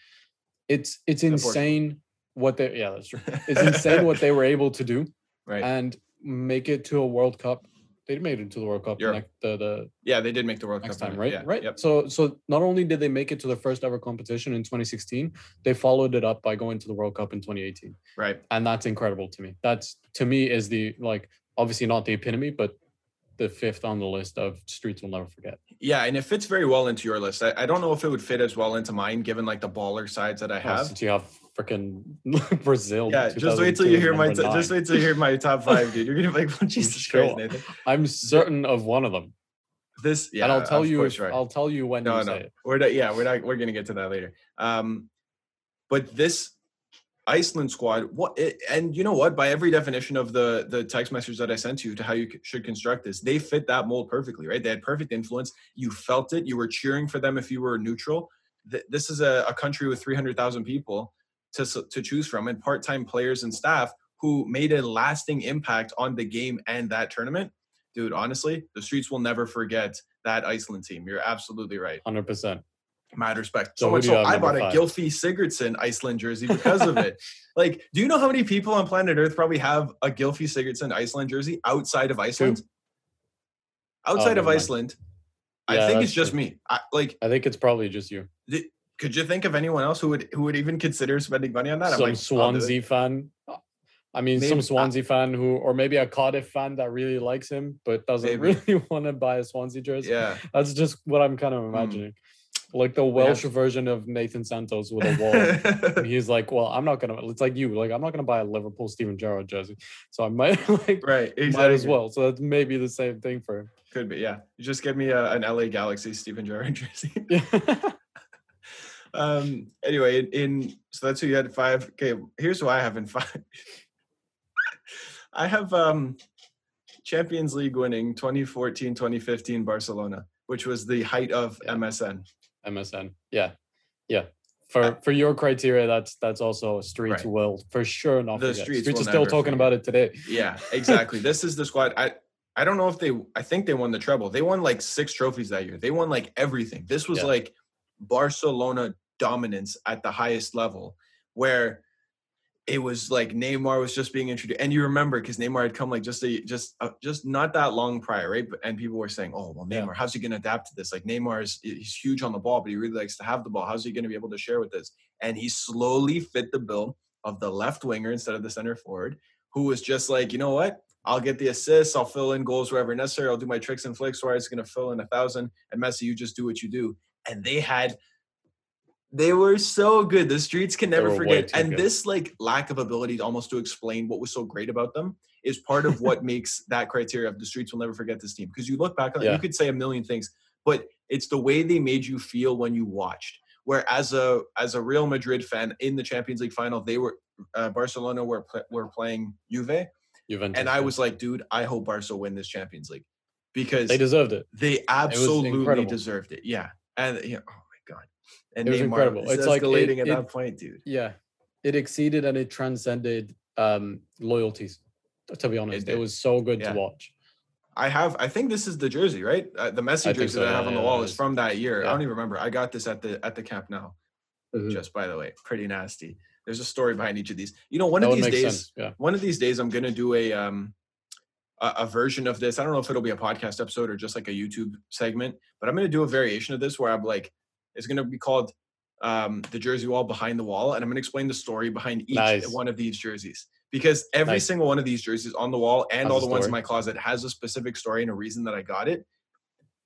it's it's insane what they yeah, that's true. [LAUGHS] It's insane what they were able to do. Right. And make it to a World Cup. They made it to the World Cup. The, the, the yeah, they did make the World next Cup time, right? Yeah, right. Yep. So so not only did they make it to the first ever competition in 2016, they followed it up by going to the World Cup in 2018. Right. And that's incredible to me. That's to me is the like obviously not the epitome, but the fifth on the list of streets we'll never forget. Yeah, and it fits very well into your list. I, I don't know if it would fit as well into mine, given like the baller sides that I have. Oh, since you have freaking [LAUGHS] Brazil. Yeah, just wait till you hear my t- just wait till you hear my top five, dude. You're gonna be like, well, [LAUGHS] Jesus sure. Christ, Nathan. I'm certain of one of them. This, yeah, and I'll tell you. If, right. I'll tell you when. No, no, we're not. Yeah, we're not. We're gonna get to that later. Um, but this Iceland squad, what? Eh, and you know what? By every definition of the the text message that I sent you to how you should construct this, they fit that mold perfectly, right? They had perfect influence. You felt it. You were cheering for them if you were neutral. This is a, a country with three hundred thousand people to, to choose from and part-time players and staff who made a lasting impact on the game and that tournament dude honestly the streets will never forget that iceland team you're absolutely right 100% mad respect so, so much so i bought a gylfi sigurdsson iceland jersey because of it [LAUGHS] like do you know how many people on planet earth probably have a gylfi sigurdsson iceland jersey outside of iceland Two. outside oh, of iceland yeah, i think it's just true. me I, like i think it's probably just you could you think of anyone else who would who would even consider spending money on that? Some like, Swansea fan. I mean, maybe, some Swansea fan who, or maybe a Cardiff fan that really likes him, but doesn't maybe. [LAUGHS] really want to buy a Swansea jersey. Yeah, that's just what I'm kind of hmm. imagining. Like the Welsh to- version of Nathan Santos with a wall. and he's like, well, I'm not gonna. It's like you, like I'm not gonna buy a Liverpool Steven Gerrard jersey, so I might [LAUGHS] like right, exactly. might as well. So that's maybe the same thing for him. Could be, yeah. Just give me a, an LA Galaxy Steven Gerrard [LAUGHS] jersey. Yeah. [LAUGHS] um. Anyway, in, in so that's who you had five. Okay, here's who I have in five. I have um Champions League winning 2014-2015 Barcelona, which was the height of Yeah. MSN. MSN. Yeah, yeah. For for your criteria, that's that's also a streets Right. will for sure not The forget. streets streets are still talking forget. about it today. Yeah, exactly. this is the squad. I I don't know if they. I think they won the treble. They won like six trophies that year. They won like everything. This was Yeah. like Barcelona dominance at the highest level, where it was like Neymar was just being introduced, and you remember because Neymar had come like just a just uh, just not that long prior, right? But and people were saying, "Oh, well, Yeah. Neymar, how's he going to adapt to this? Like Neymar is he's huge on the ball, but he really likes to have the ball. How's he going to be able to share with this?" And he slowly fit the bill of the left winger instead of the center forward, who was just like, you know what? I'll get the assists. I'll fill in goals wherever necessary. I'll do my tricks and flicks. Suarez is going to fill in a thousand. And Messi, you just do what you do. And they had, they were so good. The streets can never forget. And good. this like lack of ability almost to explain what was so great about them is part of what [LAUGHS] makes that criteria of the streets will never forget this team. Because you look back on it, you could say a million things, but it's the way they made you feel when you watched. Where as a as a Real Madrid fan in the Champions League final, they were uh, Barcelona were were playing Juve, Juventus. and I yeah. was like, dude, I hope Barca win this Champions League because they deserved it. they absolutely incredible. deserved it. Yeah, and yeah, oh god, and It was Neymar incredible. It's like it- escalating at it- that point, dude. Yeah, it exceeded and it transcended um loyalties. To be honest, it, did. was so good Yeah. to watch. I have, I think this is the jersey, right? Uh, the Messi jersey so, that I have on the yeah, wall it is from that year. I don't even remember. I got this at the at the Camp Nou. Mhm. Just by the way, pretty nasty. There's a story behind each of these. You know, one That of these days. Yeah. one of these days i'm gonna do a um a, a version of this i don't know if it'll be a podcast episode or just like a youtube segment but i'm gonna do a variation of this where i'm like it's gonna be called um the jersey wall behind the wall and i'm gonna explain the story behind each Nice. one of these jerseys because every Nice. single one of these jerseys on the wall and Has all the ones in my closet has a specific story and a reason that i got it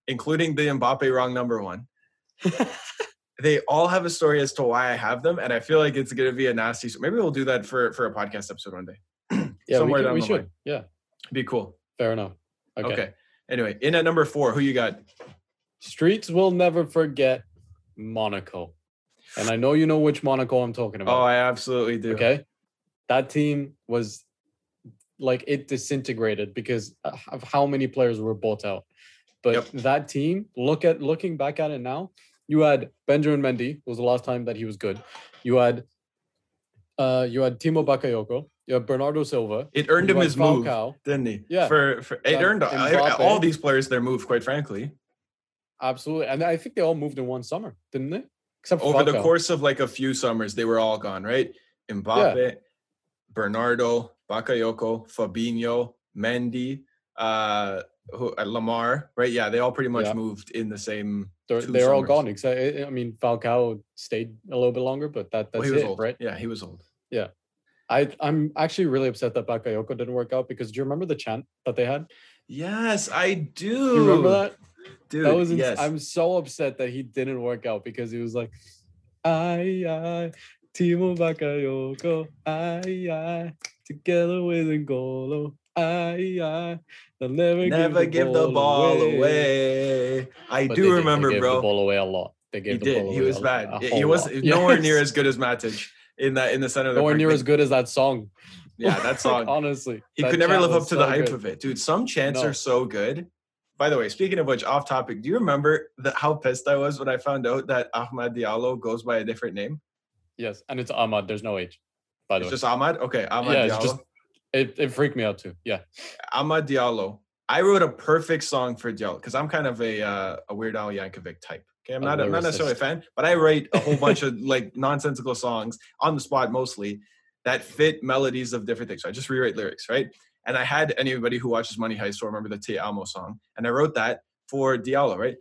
including the mbappe wrong number one [LAUGHS] they all have a story as to why I have them, and I feel like it's going to be a nasty. So maybe we'll do that for for a podcast episode one day. [CLEARS THROAT] yeah, we, Somewhere down we the should. line. Yeah, Be cool. fair enough. Okay. Okay. Anyway, in at number four, who you got? Streets will never forget Monaco, and I know you know which Monaco I'm talking about. Oh. I absolutely do. okay, that team was like it disintegrated because of how many players were bought out. But Yep. that team, look at looking back at it now, you had Benjamin Mendy was the last time that he was good. You had uh you had Timo Bakayoko, you had Bernardo Silva, It earned him his move, Falcao. didn't he? Yeah. For, for it earned all these players their move, quite frankly. Absolutely, and I think they all moved in one summer, didn't they? Except for Over the course of like a few summers, they were all gone, right? Mbappe, Bernardo, Bakayoko, Fabinho, Mendy, uh, who, uh, Lemar, right? Yeah, they all pretty much Yeah. moved in the same. they're, they're all gone. Except I I mean, Falcao stayed a little bit longer, but that Well, that's was it, old, right? Yeah, he was old. Yeah, I I'm actually really upset that Bakayoko didn't work out because do you remember the chant that they had? Yes, I do. You remember that? Dude? that was ins- yes. I'm so upset that he didn't work out because he was like, I I Timo Bakayoko, I I together with Ngolo, I I they'll never Never give the ball away. I But do remember, bro. The ball away a lot. They he gave the did. ball He away was bad. He was nowhere [LAUGHS] near as good as Matic in that in the center of the nowhere near as good as that song. Yeah, that [LAUGHS] Like, song. honestly, he could never live up to the hype good. of it, dude. Some chants No. are so good. By the way, speaking of which, off topic, do you remember the, how pissed I was when I found out that Amad Diallo goes by a different name? Yes, and it's Amad. There's no H. By the It's way, just Amad. Okay, Amad yeah, Diallo. just it, it freaked me out too. Yeah, Amad Diallo. I wrote a perfect song for Diallo because I'm kind of a uh, a Weird Al Yankovic type. Okay, I'm not I'm not necessarily a fan, but I write a whole bunch of like nonsensical songs on the spot mostly that fit melodies of different things. So I just rewrite lyrics, right? And I had anybody who watches Money Heist will remember the Te Amo song, and I wrote that for Diallo, right?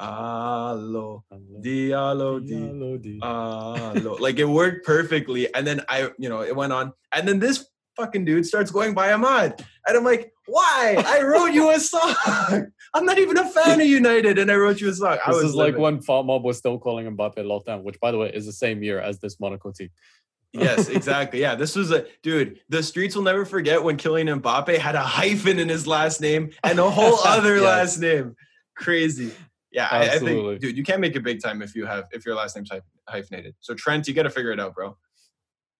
Diallo, Diallo, Di. Diallo, Di- Uh, like it worked perfectly. And then I, you know, it went on. And then this fucking dude starts going by Amad. And I'm like, why? I wrote you a song. I'm not even a fan of United, and I wrote you a song. I This was is like livid. when FotMob was still calling Mbappe Lottin, which by the way is the same year as this Monaco team. Yes, [LAUGHS] exactly. Yeah, this was a dude. The streets will never forget when Kylian Mbappe had a hyphen in his last name and a whole [LAUGHS] other Yes. last name. Crazy. Yeah, I, I think, dude, you can't make it big time if you have if your last name's hyph- hyphenated. So Trent, you got to figure it out, bro.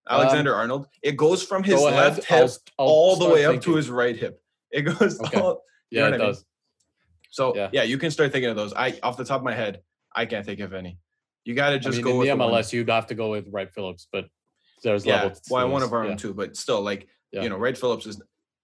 Alexander Arnold. It goes from his Um, Go left I'll hip I'll all the way up to his right hip. It goes [LAUGHS] Okay. all. you Yeah, know it I mean? does. So yeah. Yeah. you can start thinking of those. I off the top of my head, I can't think of any. You got to I just mean, go in with the the one- MLS, you'd have to go with Wright Phillips, but there's yeah, level. well, one of our yeah. own too, but still, like Yeah. you know, Wright Phillips is,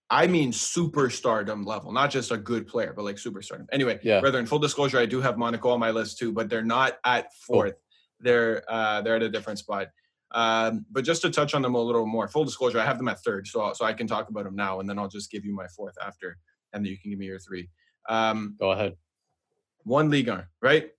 I mean, superstardom level, not just a good player, but like superstardom. Anyway, Yeah. brethren, full disclosure, I do have Monaco on my list too, but they're not at fourth. They're uh, they're at a different spot. Um, but just to touch on them a little more, full disclosure, I have them at third, so so I can talk about them now, and then I'll just give you my fourth after, and then you can give me your three. Um, Go ahead. one league on, right?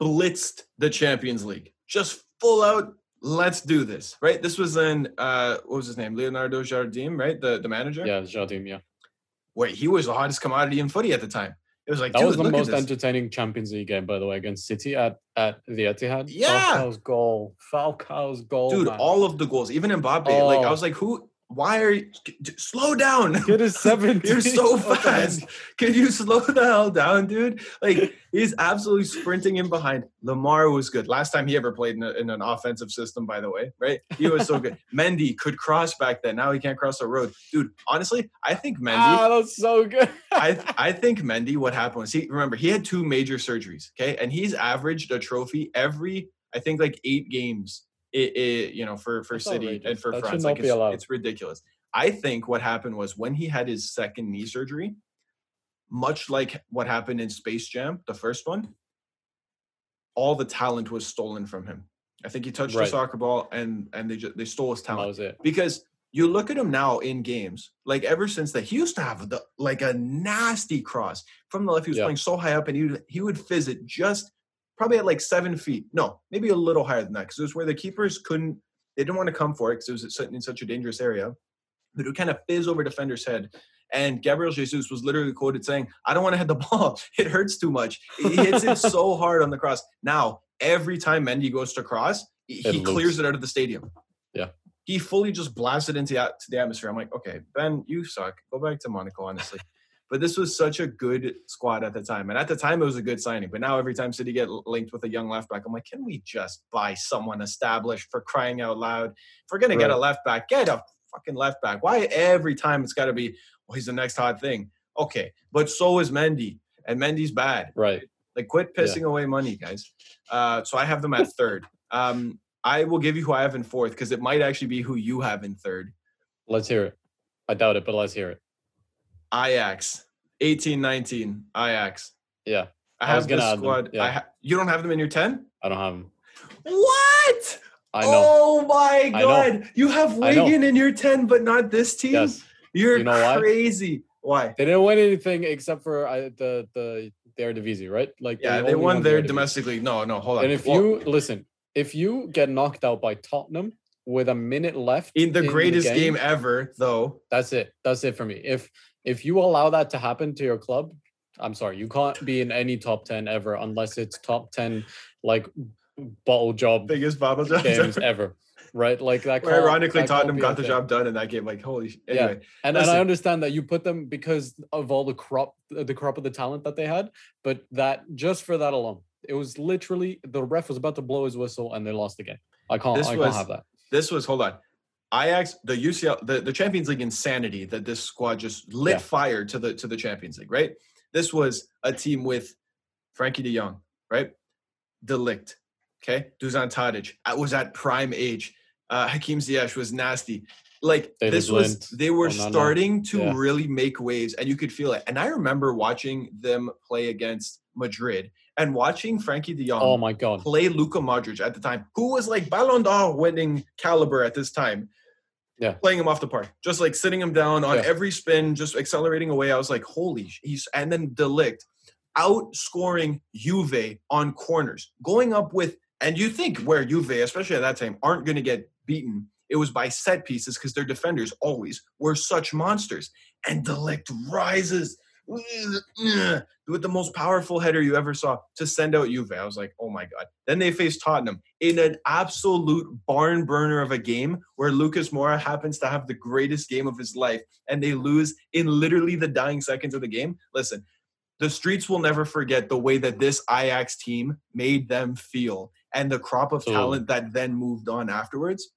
Blitzed the Champions League. Just full out, let's do this, right? This was in uh what was his name? Leonardo Jardim, right? The the manager? Yeah, Jardim. Yeah, Wait, he was the hottest commodity in footy at the time. It was like, that was the most entertaining Champions League game, by the way, against City at at the Etihad. Yeah. Falcao's goal. Falcao's goal. Dude, man. all of the goals, even Mbappe, like I Oh. was like, who why are you slow down? Kid is 17. You're so [LAUGHS] fast. Can you slow the hell down, dude? Like he's absolutely sprinting in behind. Lemar was good. Last time he ever played in, a, in an offensive system, by the way, right? He was so good. [LAUGHS] Mendy could cross back then. Now he can't cross the road, dude. Honestly, I think Mendy. Ah, that's so good. [LAUGHS] I I think Mendy. What happened was he remember he had two major surgeries. Okay, and he's averaged a trophy every I think like eight games. It, it you know for for That's City outrageous. and for That France, like it's, it's ridiculous. I think what happened was when he had his second knee surgery, much like what happened in Space Jam, the first one, all the talent was stolen from him. I think he touched a Right. soccer ball and and they just they stole his That talent was it. because you look at him now in games, like ever since that, he used to have the like a nasty cross from the left. He was Yeah. playing so high up, and he would he would fizz it just probably at like seven feet. No, maybe a little higher than that, because it was where the keepers couldn't. They didn't want to come for it because it was in such a dangerous area. But it would kind of fizz over defender's head. And Gabriel Jesus was literally quoted saying, "I don't want to hit the [LAUGHS] ball. It hurts too much. He hits it so hard on the cross. Now every time Mendy goes to cross, he It clears it out of the stadium." Yeah. He fully just blasted into the atmosphere. I'm like, okay, Ben, you suck. Go back to Monaco, honestly. But this was such a good squad at the time, and at the time it was a good signing. But now every time City get linked with a young left back, I'm like, can we just buy someone established for crying out loud? If we're gonna get a left back, get a fucking left back. Why every time it's got to be, well, he's the next hot thing? Okay, but so is Mendy, and Mendy's bad. Right. Like, quit Yeah. pissing away money, guys. Uh, so I have them at third. Um, I will give you who I have in fourth because it might actually be who you have in third. Let's hear it. I doubt it, but let's hear it. Ajax, eighteen nineteen. Ajax. Yeah, I I have this squad. yeah. I ha- you don't have them in your ten? I don't have them. What? I know. Oh my god! You have. Wigan in your ten, but not this team. Yes. You're You know crazy. Why? They didn't win anything except for uh, the the the Eredivisie, right? Like Yeah, they only won the their Eredivisie. domestic league. No, no, hold on. And if Well, you listen, if you get knocked out by Tottenham with a minute left in the greatest game, game, ever, though, that's it. That's it for me. If if you allow that to happen to your club, I'm sorry, you can't be in any top ten ever unless it's top ten like bottle job biggest bottle games ever. Right? Like that. Where ironically that Tottenham got the job done in that game. Like holy. sh- Yeah. Anyway, And, and I understand that you put them because of all the crop, the crop of the talent that they had, but that just for that alone, it was literally the ref was about to blow his whistle and they lost the game. I can't, This I was- can't have that. this was hold on. Ajax, the UCL, the, the Champions League insanity that this squad just lit Yeah. fire to the to the Champions League, right? This was a team with Frenkie De Jong, right? De Ligt, okay? Dusan Tadic I was at prime age. Uh, Hakim Ziyech was nasty. Like David this was, they were Onana, starting to yeah. really make waves, and you could feel it. And I remember watching them play against Madrid and watching Frenkie De Jong Oh my god. play Luka Modric at the time, who was like Ballon d'Or winning caliber at this time. Yeah. Playing him off the park, just like sitting him down on Yeah. every spin, just accelerating away. I was like, holy, he's and then De Ligt outscoring Juve on corners, going up with, and you think where Juve, especially at that time, aren't going to get beaten It was by set pieces because their defenders always were such monsters. And De Ligt rises with the most powerful header you ever saw to send out Juve. I was like, oh my God. Then they faced Tottenham in an absolute barn burner of a game where Lucas Moura happens to have the greatest game of his life and they lose in literally the dying seconds of the game. Listen, the streets will never forget the way that this Ajax team made them feel and the crop of talent that then moved on afterwards.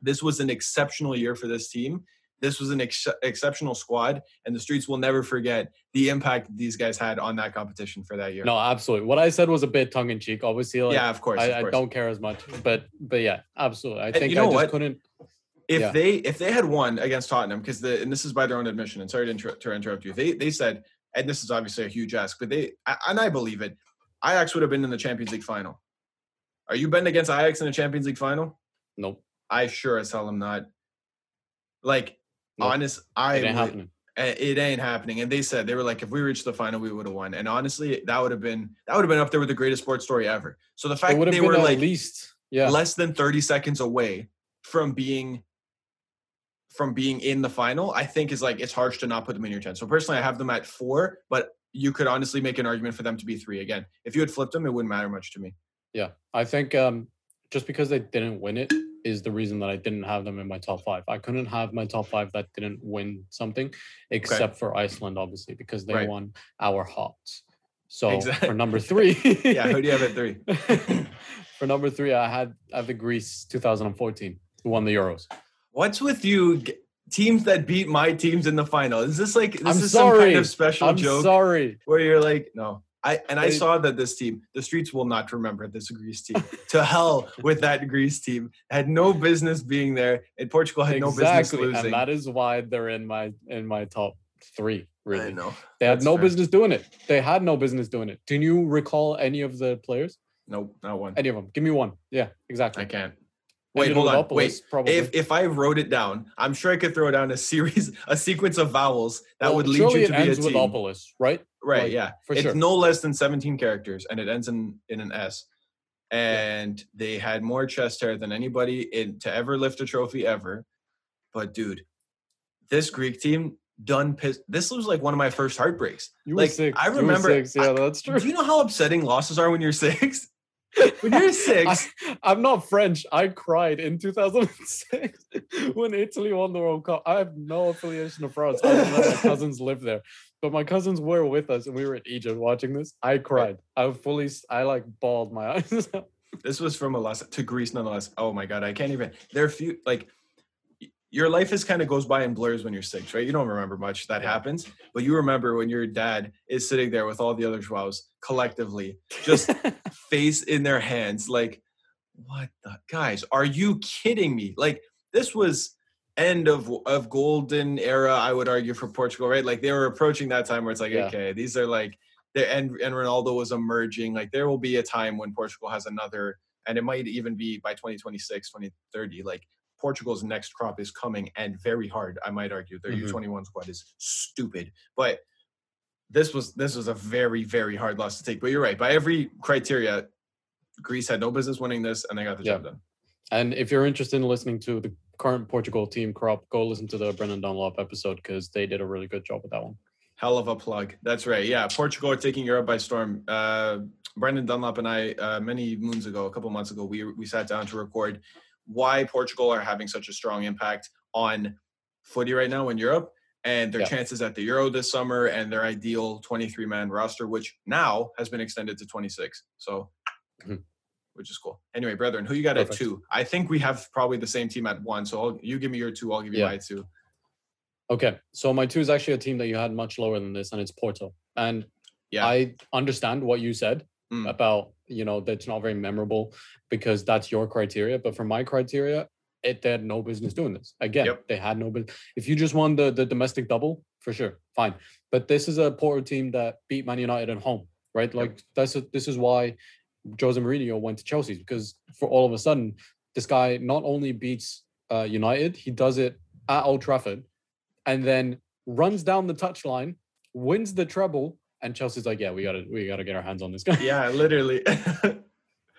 This was an exceptional year for this team. This was an ex- exceptional squad, and the streets will never forget the impact these guys had on that competition for that year. No, absolutely. What I said was a bit tongue in cheek. Obviously, like, yeah, of course. I, of course. I, don't care as much, but but yeah, absolutely. I And think you know I just what? couldn't. if Yeah. they if they had won against Tottenham because the and this is by their own admission and sorry to, inter- to interrupt you they they said and this is obviously a huge ask but they and I believe it Ajax would have been in the Champions League final. Are you betting against Ajax in the Champions League final? Nope, I sure as hell am not. Like. Honest, I it ain't would- happening. uh, it ain't happening. And they said they were like, if we reached the final, we would have won. And honestly, that would have been that would have been up there with the greatest sports story ever. So the fact that they were at like least yeah. less than 30 seconds away from being from being in the final, I think is like it's harsh to not put them in your 10. So personally, I have them at four, but you could honestly make an argument for them to be three again. If you had flipped them, it wouldn't matter much to me. Yeah, I think um, just because they didn't win it is the reason that I didn't have them in my top five. I couldn't have my top five that didn't win something, except for Iceland, obviously, because they Right. won our hearts. So Exact- for number [LAUGHS] three, Yeah, who do you have at three? [LAUGHS] for number three, I had I have the Greece 2014 who won the Euros. What's with you teams that beat my teams in the final? Is this like this I'm is some kind of special I'm joke sorry. where you're like, no. I and I saw that this team, the streets will not remember this Greece team. [LAUGHS] to hell with that Greece team. Had no business being there, and Portugal had no business exactly, losing. and that is why they're in my in my top three. I Really, know. they had That's no fair. business doing it. They had no business doing it. Can you recall any of the players? Nope, not one. Any of them? Give me one. Yeah, exactly. I can't. Wait, hold on. Wait. Probably. If if I wrote it down, I'm sure I could throw down a series, [LAUGHS] a sequence of vowels that Well, would lead you to be a ends with. Opolis, right? Right? like, yeah. for it's sure. no less than 17 characters, and it ends in in an S. And they had more chest hair than anybody in to ever lift a trophy ever. But dude, this Greek team done piss. This was like one of my first heartbreaks. You Like, were six. I remember- six. Yeah, I- that's true. Do you know how upsetting losses are when you're six? [LAUGHS] when you're six, I, am not French. I cried in 2006 [LAUGHS] when Italy won the World Cup. I have no affiliation to France. I don't know my [LAUGHS] cousins live there, but my cousins were with us, and we were in Egypt watching this. I cried. I fully, I like bawled my [LAUGHS] eyes. out. this was from a loss to Greece nonetheless. Oh my god, I can't even. There are few like your life is kind of goes by in blurs when you're six, right? You don't remember much that happens, but you remember when your dad is sitting there with all the other Joaos collectively, just [LAUGHS] face in their hands, like, what the guys? Are you kidding me? Like this was end of of golden era, I would argue for Portugal, right? Like they were approaching that time where it's like, Yeah. okay, these are like there and and Ronaldo was emerging. Like there will be a time when Portugal has another, and it might even be by 2026, 2030. Like Portugal's next crop is coming and very hard. I might argue their Mhm. U21 squad is stupid, but this was this was a very very hard loss to take. But you're right. By every criteria, Greece had no business winning this, and they got the job done. and if you're interested in listening to the current Portugal team crop, go listen to the Brendan Dunlop episode because they did a really good job with that one. Hell of a plug. That's right. Yeah, Portugal are taking Europe by storm. Uh, Brendan Dunlop and I, uh, many moons ago, a couple months ago, we we sat down to record why Portugal are having such a strong impact on footy right now in Europe and their Yeah. chances at the Euro this summer and their ideal 23 man roster, which now has been extended to 26. So, Mhm. Which is cool. Anyway, brethren, who you got Perfect. at two? I think we have probably the same team at one. So I'll, you give me your two, I'll give you Yeah. my two. Okay, so my two is actually a team that you had much lower than this, and it's Porto. And Yeah. I understand what you said Mm. about you know that's not very memorable because that's your criteria. But for my criteria, it they had no business doing this. Again, Yep. they had no business. If you just won the the domestic double, for sure, fine. But this is a Porto team that beat Man United at home, right? Like that's a, this is why Jose Mourinho went to Chelsea because for all of a sudden, this guy not only beats uh, United, he does it at Old Trafford, and then runs down the touchline, wins the treble, and Chelsea's like, yeah, we gotta we gotta get our hands on this guy. Yeah, literally. [LAUGHS] [LAUGHS]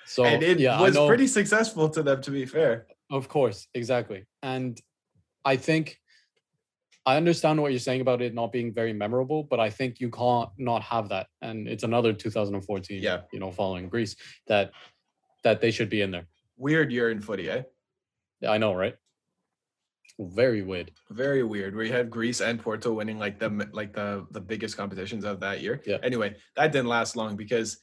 So and it yeah, was pretty successful to them, to be fair. Of course, exactly. And I think I understand what you're saying about it not being very memorable, but I think you can't not have that. And it's another 2014, Yeah. you know, following Greece that that they should be in there. Weird year in footy, eh? Yeah, I know, right? Very weird. Very weird. We had Greece and Porto winning like the like the the biggest competitions of that year. Yeah. Anyway, that didn't last long because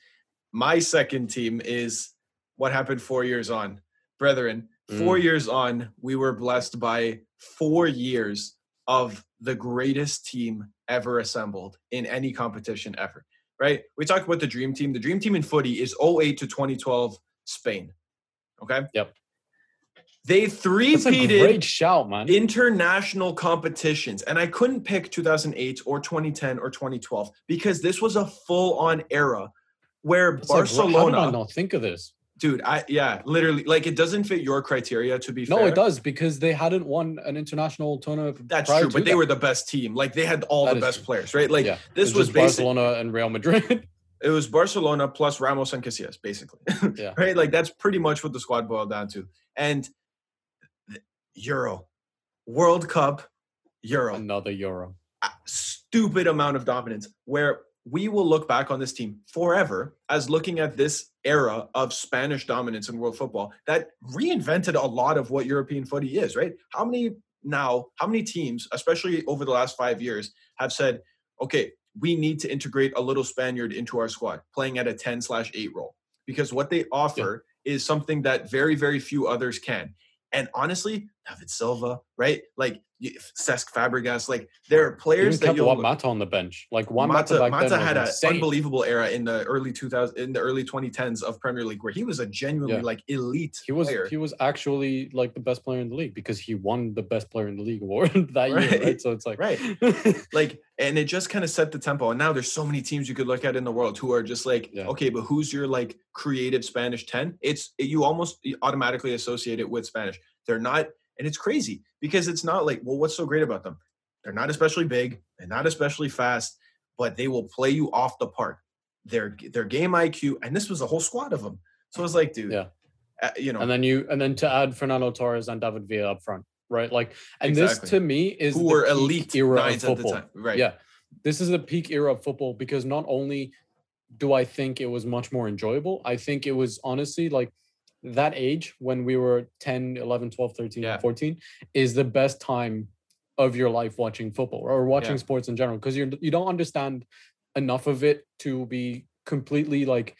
my second team is what happened four years on, brethren. Four Mm. years on, we were blessed by four years of the greatest team ever assembled in any competition ever. Right? We talked about the dream team. The dream team in footy is 08 to 2012 Spain. Okay. Yep. They three-peated shout, man. international competitions and i couldn't pick 2008 or 2010 or 2012 because this was a full-on era where It's like, how did barcelona I not think of this? Dude i yeah literally like it doesn't fit your criteria to be No, fair it does because they hadn't won an international tournament. that's true but they that. were the best team like they had all That the best true. players right like yeah, this was basic Barcelona and Real Madrid. [LAUGHS] it was barcelona plus ramos and casillas basically [LAUGHS] Yeah. right like that's pretty much what the squad boiled down to and euro world cup euro Another Euro. stupid amount of dominance where we will look back on this team forever as looking at this era of Spanish dominance in world football that reinvented a lot of what European footy is, right? How many now, how many teams, especially over the last five years, have said, okay, we need to integrate a little Spaniard into our squad, playing at a 10 slash 8 role? Because what they offer is something that very, very few others can. And honestly, David Silva, right? Like Cesc Fabregas, like there are Even players that kept you'll Juan Mata on the bench. Like Juan Mata, Mata, Mata had an unbelievable era in the early 2000 in the early 2010s of Premier League where he was a genuinely Yeah. like elite He was player. he was actually like the best player in the league because he won the best player in the league [LAUGHS] award that year, Right. right? So it's like Right. [LAUGHS] like and it just kind of set the tempo and now there's so many teams you could look at in the world who are just like Yeah. okay but who's your like creative spanish 10 it's you almost automatically associate it with spanish they're not and it's crazy because it's not like well what's so great about them they're not especially big they're not especially fast but they will play you off the park their their game iq and this was a whole squad of them so it's like dude Yeah. uh, you know and then you and then to add Fernando Torres and David Villa up front, right? Like, and Exactly. this to me is who the were elite era of nines at the football. time right Yeah, this is the peak era of football because not only do I think it was much more enjoyable, I think it was honestly like that age when we were 10, 11, 12, 13, Yeah. 14 is the best time of your life watching football or watching Yeah. sports in general because you you don't understand enough of it to be completely like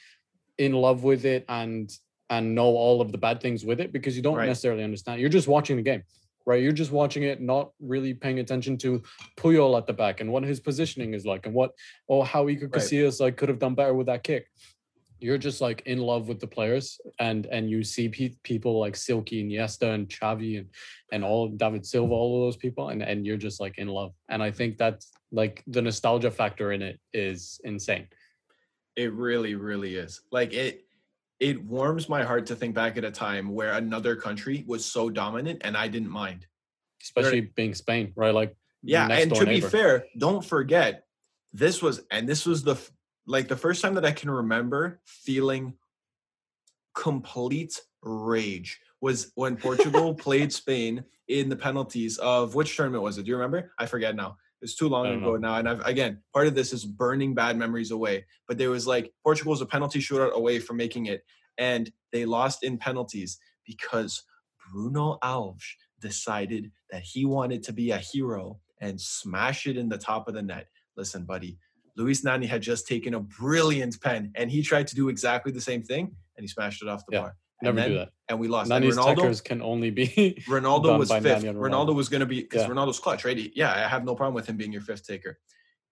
in love with it and and know all of the bad things with it because you don't Right. necessarily understand. You're just watching the game, right? You're just watching it, not really paying attention to Puyol at the back and what his positioning is like and what or how Iker Right. Casillas like could have done better with that kick. You're just like in love with the players and and you see pe- people like Silky and Iniesta and Xavi and and all David Silva, all of those people, and and you're just like in love. And I think that's like the nostalgia factor in it is insane. It really, really is. Like it it warms my heart to think back at a time where another country was so dominant and I didn't mind. especially being Spain, right? Like Yeah, and to be fair, don't forget this was and this was the like the first time that I can remember feeling complete rage was when Portugal [LAUGHS] played Spain in the penalties of which tournament was it? Do you remember? I forget now. It's too long ago know. now. And I've again, part of this is burning bad memories away. But there was like Portugal was a penalty shootout away from making it, and they lost in penalties because Bruno Alves decided that he wanted to be a hero and smash it in the top of the net. Listen, buddy, Luis Nani had just taken a brilliant pen and he tried to do exactly the same thing and he smashed it off the Yeah, bar. never and do then- that. And we lost. And Nani's Ronaldo, techers can only be [LAUGHS] Ronaldo was fifth. Ronaldo. Ronaldo. was going to be because Yeah. Ronaldo's clutch, right? He- yeah, I have no problem with him being your fifth taker.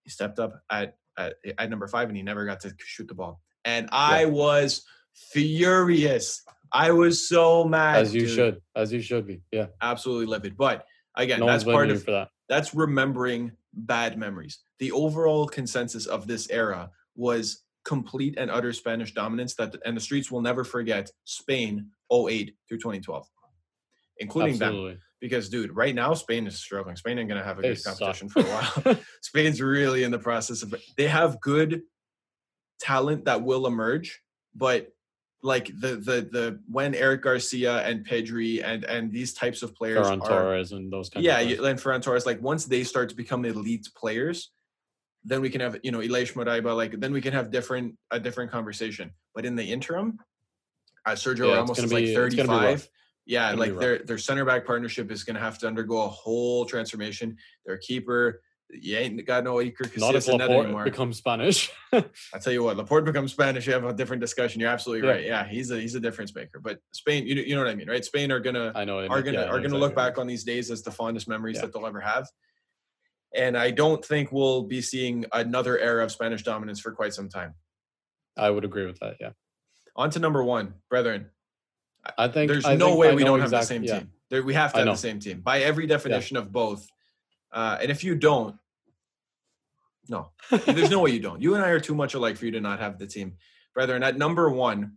He stepped up at at, at number five and he never got to shoot the ball. And I was furious. I was so mad. as you dude. should, as you should be. Yeah, Absolutely livid. But again, no that's part of that. that's remembering bad memories. The overall consensus of this era was complete and utter Spanish dominance that and the streets will never forget Spain 08 through 2012. Including them. Because dude, right now Spain is struggling. Spain ain't gonna have a They good suck. competition for a while. [LAUGHS] Spain's really in the process of they have good talent that will emerge, but like the the the when Eric Garcia and Pedri and and these types of players Ferran are Torres and those kinds yeah, of players. and Ferran Torres, like once they start to become elite players, then we can have you know Ilaix Moriba, like then we can have different a different conversation. But in the interim, uh, Sergio Yeah, Ramos is like be- be rough. 35. Yeah, It's gonna be like their their center back partnership is going to have to undergo a whole transformation. Their keeper, you ain't got no Iker Not if Casillas in that Laporte anymore. becomes Spanish. [LAUGHS] I tell you what, Laporte becomes Spanish, you have a different discussion. You're absolutely Yeah. right. Yeah, he's a he's a difference maker. But Spain, you know, you know what I mean, right? Spain are gonna I know. are gonna Yeah, are gonna exactly look what you mean. back on these days as the fondest memories Yeah. that they'll ever have. And I don't think we'll be seeing another era of Spanish dominance for quite some time. I would agree with that. Yeah. On to number one, brethren. I think There's I no think way we don't have the same team. There, we have to I have know. the same team by every definition of both. Uh, and if you don't, no, there's no way you don't. You and I are too much alike for you to not have the team, brethren. At number one,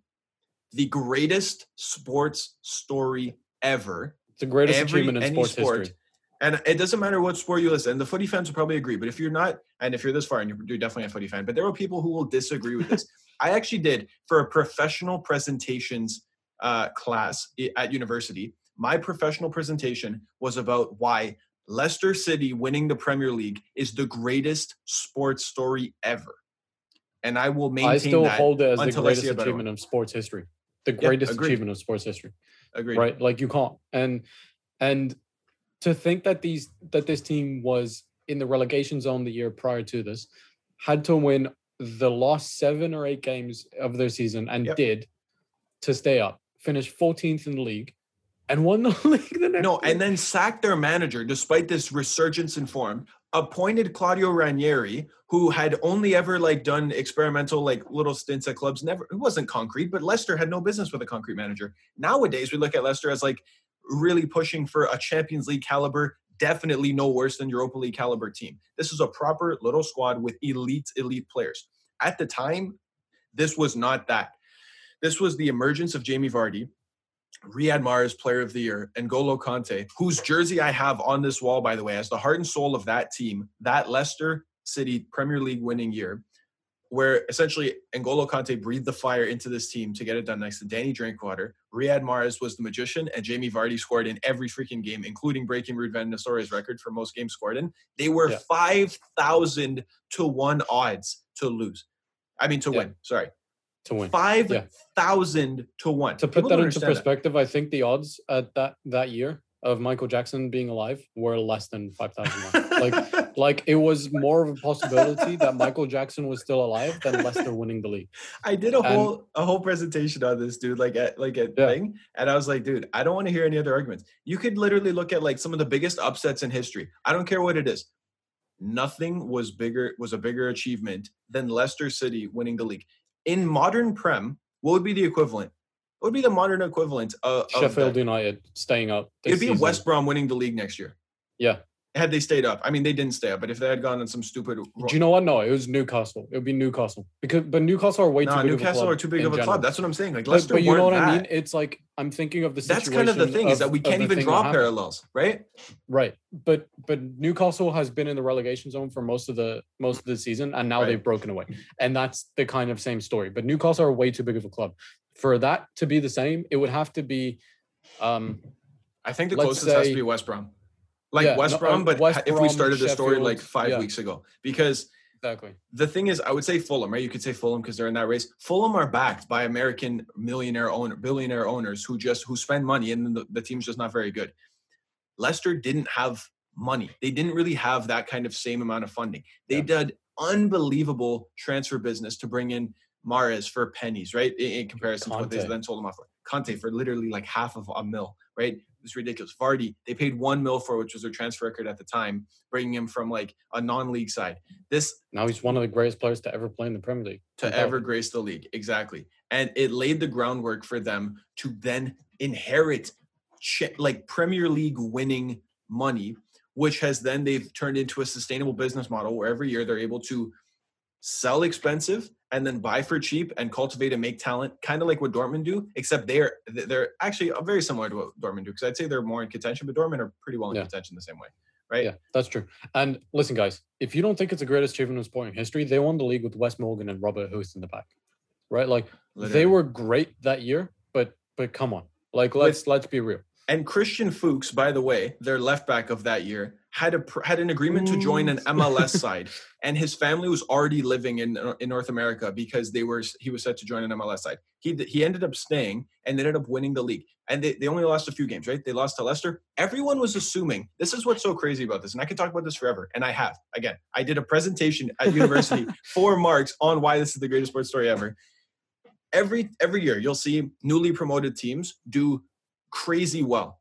the greatest sports story ever. It's the greatest every- achievement in sports sport, history. And it doesn't matter what sport you listen. And the footy fans will probably agree. But if you're not, and if you're this far, and you're, you're definitely a footy fan, but there are people who will disagree with this. I actually did for a professional presentations uh, class at university. My professional presentation was about why Leicester City winning the Premier League is the greatest sports story ever. And I will maintain I still that. hold it as the until I see greatest achievement of sports history. The greatest achievement of sports history. Agreed. right like you can't and and to think that these that this team was in the relegation zone the year prior to this had to win the last seven or eight games of their season and Yep. did to stay up finish 14th in the league and won the [LAUGHS] league the next No, year. and then sacked their manager despite this resurgence in form. Appointed Claudio Ranieri, who had only ever like done experimental like little stints at clubs. Never, it wasn't concrete, but Leicester had no business with a concrete manager. Nowadays, we look at Leicester as like really pushing for a Champions League caliber, definitely no worse than Europa League caliber team. This is a proper little squad with elite, elite players. At the time, this was not that. This was the emergence of Jamie Vardy, Riyad Mahrez Player of the Year, and Golo Kanté, whose jersey I have on this wall, by the way, as the heart and soul of that team, that Leicester City Premier League winning year, where essentially N'Golo Kanté breathed the fire into this team to get it done next to Danny Drinkwater. Riyad Mahrez was the magician, and Jamie Vardy scored in every freaking game, including breaking Ruud van Nistelrooy's record for most games scored in. They were Yeah. 5,000 to 1 odds to lose. I mean, to Yeah. win. Sorry. To win 5,000 to 1. to put People that into perspective i think the odds at that that year of michael jackson being alive were less than 5000 like [LAUGHS] like it was more of a possibility that michael jackson was still alive than leicester winning the league I did a And- whole a whole presentation on this, dude. Like at like a Yeah. thing, and I was like, dude, I don't want to hear any other arguments. You could literally look at like some of the biggest upsets in history. I don't care what it is. Nothing was bigger was a bigger achievement than Leicester City winning the league in modern Prem. What would be the equivalent? What would be the modern equivalent of, sheffield united staying up It'd be season. West Brom winning the league next year. Yeah. Had they stayed up, I mean, they didn't stay up. But if they had gone on some stupid, Do you know what? No, it was Newcastle. It would be Newcastle because, but Newcastle are way no, too big Newcastle of a club are too big of a general. club. That's what I'm saying. Like But, Leicester but you know what weren't I mean? It's like I'm thinking of the situation. That's kind of the thing is that we can't even draw parallels, right? Right, but but Newcastle has been in the relegation zone for most of the most of the season, and now Right. they've broken away, and that's the kind of same story. But Newcastle are way too big of a club for that to be the same. It would have to be, um, I think the closest has to be West Brom. Like Yeah, West no, uh, Brom, but West if we started the story like five yeah. weeks ago. Because exactly. the thing is, I would say Fulham, right? You could say Fulham because they're in that race. Fulham are backed by American millionaire owner, billionaire owners who just who spend money, and the, the team's just not very good. Leicester didn't have money. They didn't really have that kind of same amount of funding. They Yeah. did unbelievable transfer business to bring in Mahrez for pennies, right? In, in comparison to what they then sold him off for. Kanté for literally like half of a mil, right? It's ridiculous. Vardy, they paid one mil for, which was their transfer record at the time, bringing him from like a non-league side. This Now he's one of the greatest players to ever play in the Premier League. to ever grace the league. Exactly. And it laid the groundwork for them to then inherit ch- like Premier League winning money, which has then they've turned into a sustainable business model where every year they're able to sell expensive and then buy for cheap and cultivate and make talent, kind of like what Dortmund do, except they're they're actually uh, very similar to what Dortmund do because I'd say they're more in contention, but Dortmund are pretty well in Yeah. contention the same way, right? Yeah, that's true. And listen, guys, if you don't think it's the greatest achievement in sporting history, they won the league with Wes Morgan and Robert Huth in the back, right? Like They were great that year, but but come on, like let's let's be real. And Christian Fuchs, by the way, their left back of that year, had a had an agreement to join an MLS [LAUGHS] side, and his family was already living in uh, in North America because they were he was set to join an MLS side. He he ended up staying and they ended up winning the league. And they, they only lost a few games, right? They lost to Leicester. Everyone was assuming this is what's so crazy about this, and I could talk about this forever, and I have. Again, I did a presentation at [LAUGHS] university for marks on why this is the greatest sports story ever. Every every year, you'll see newly promoted teams do crazy well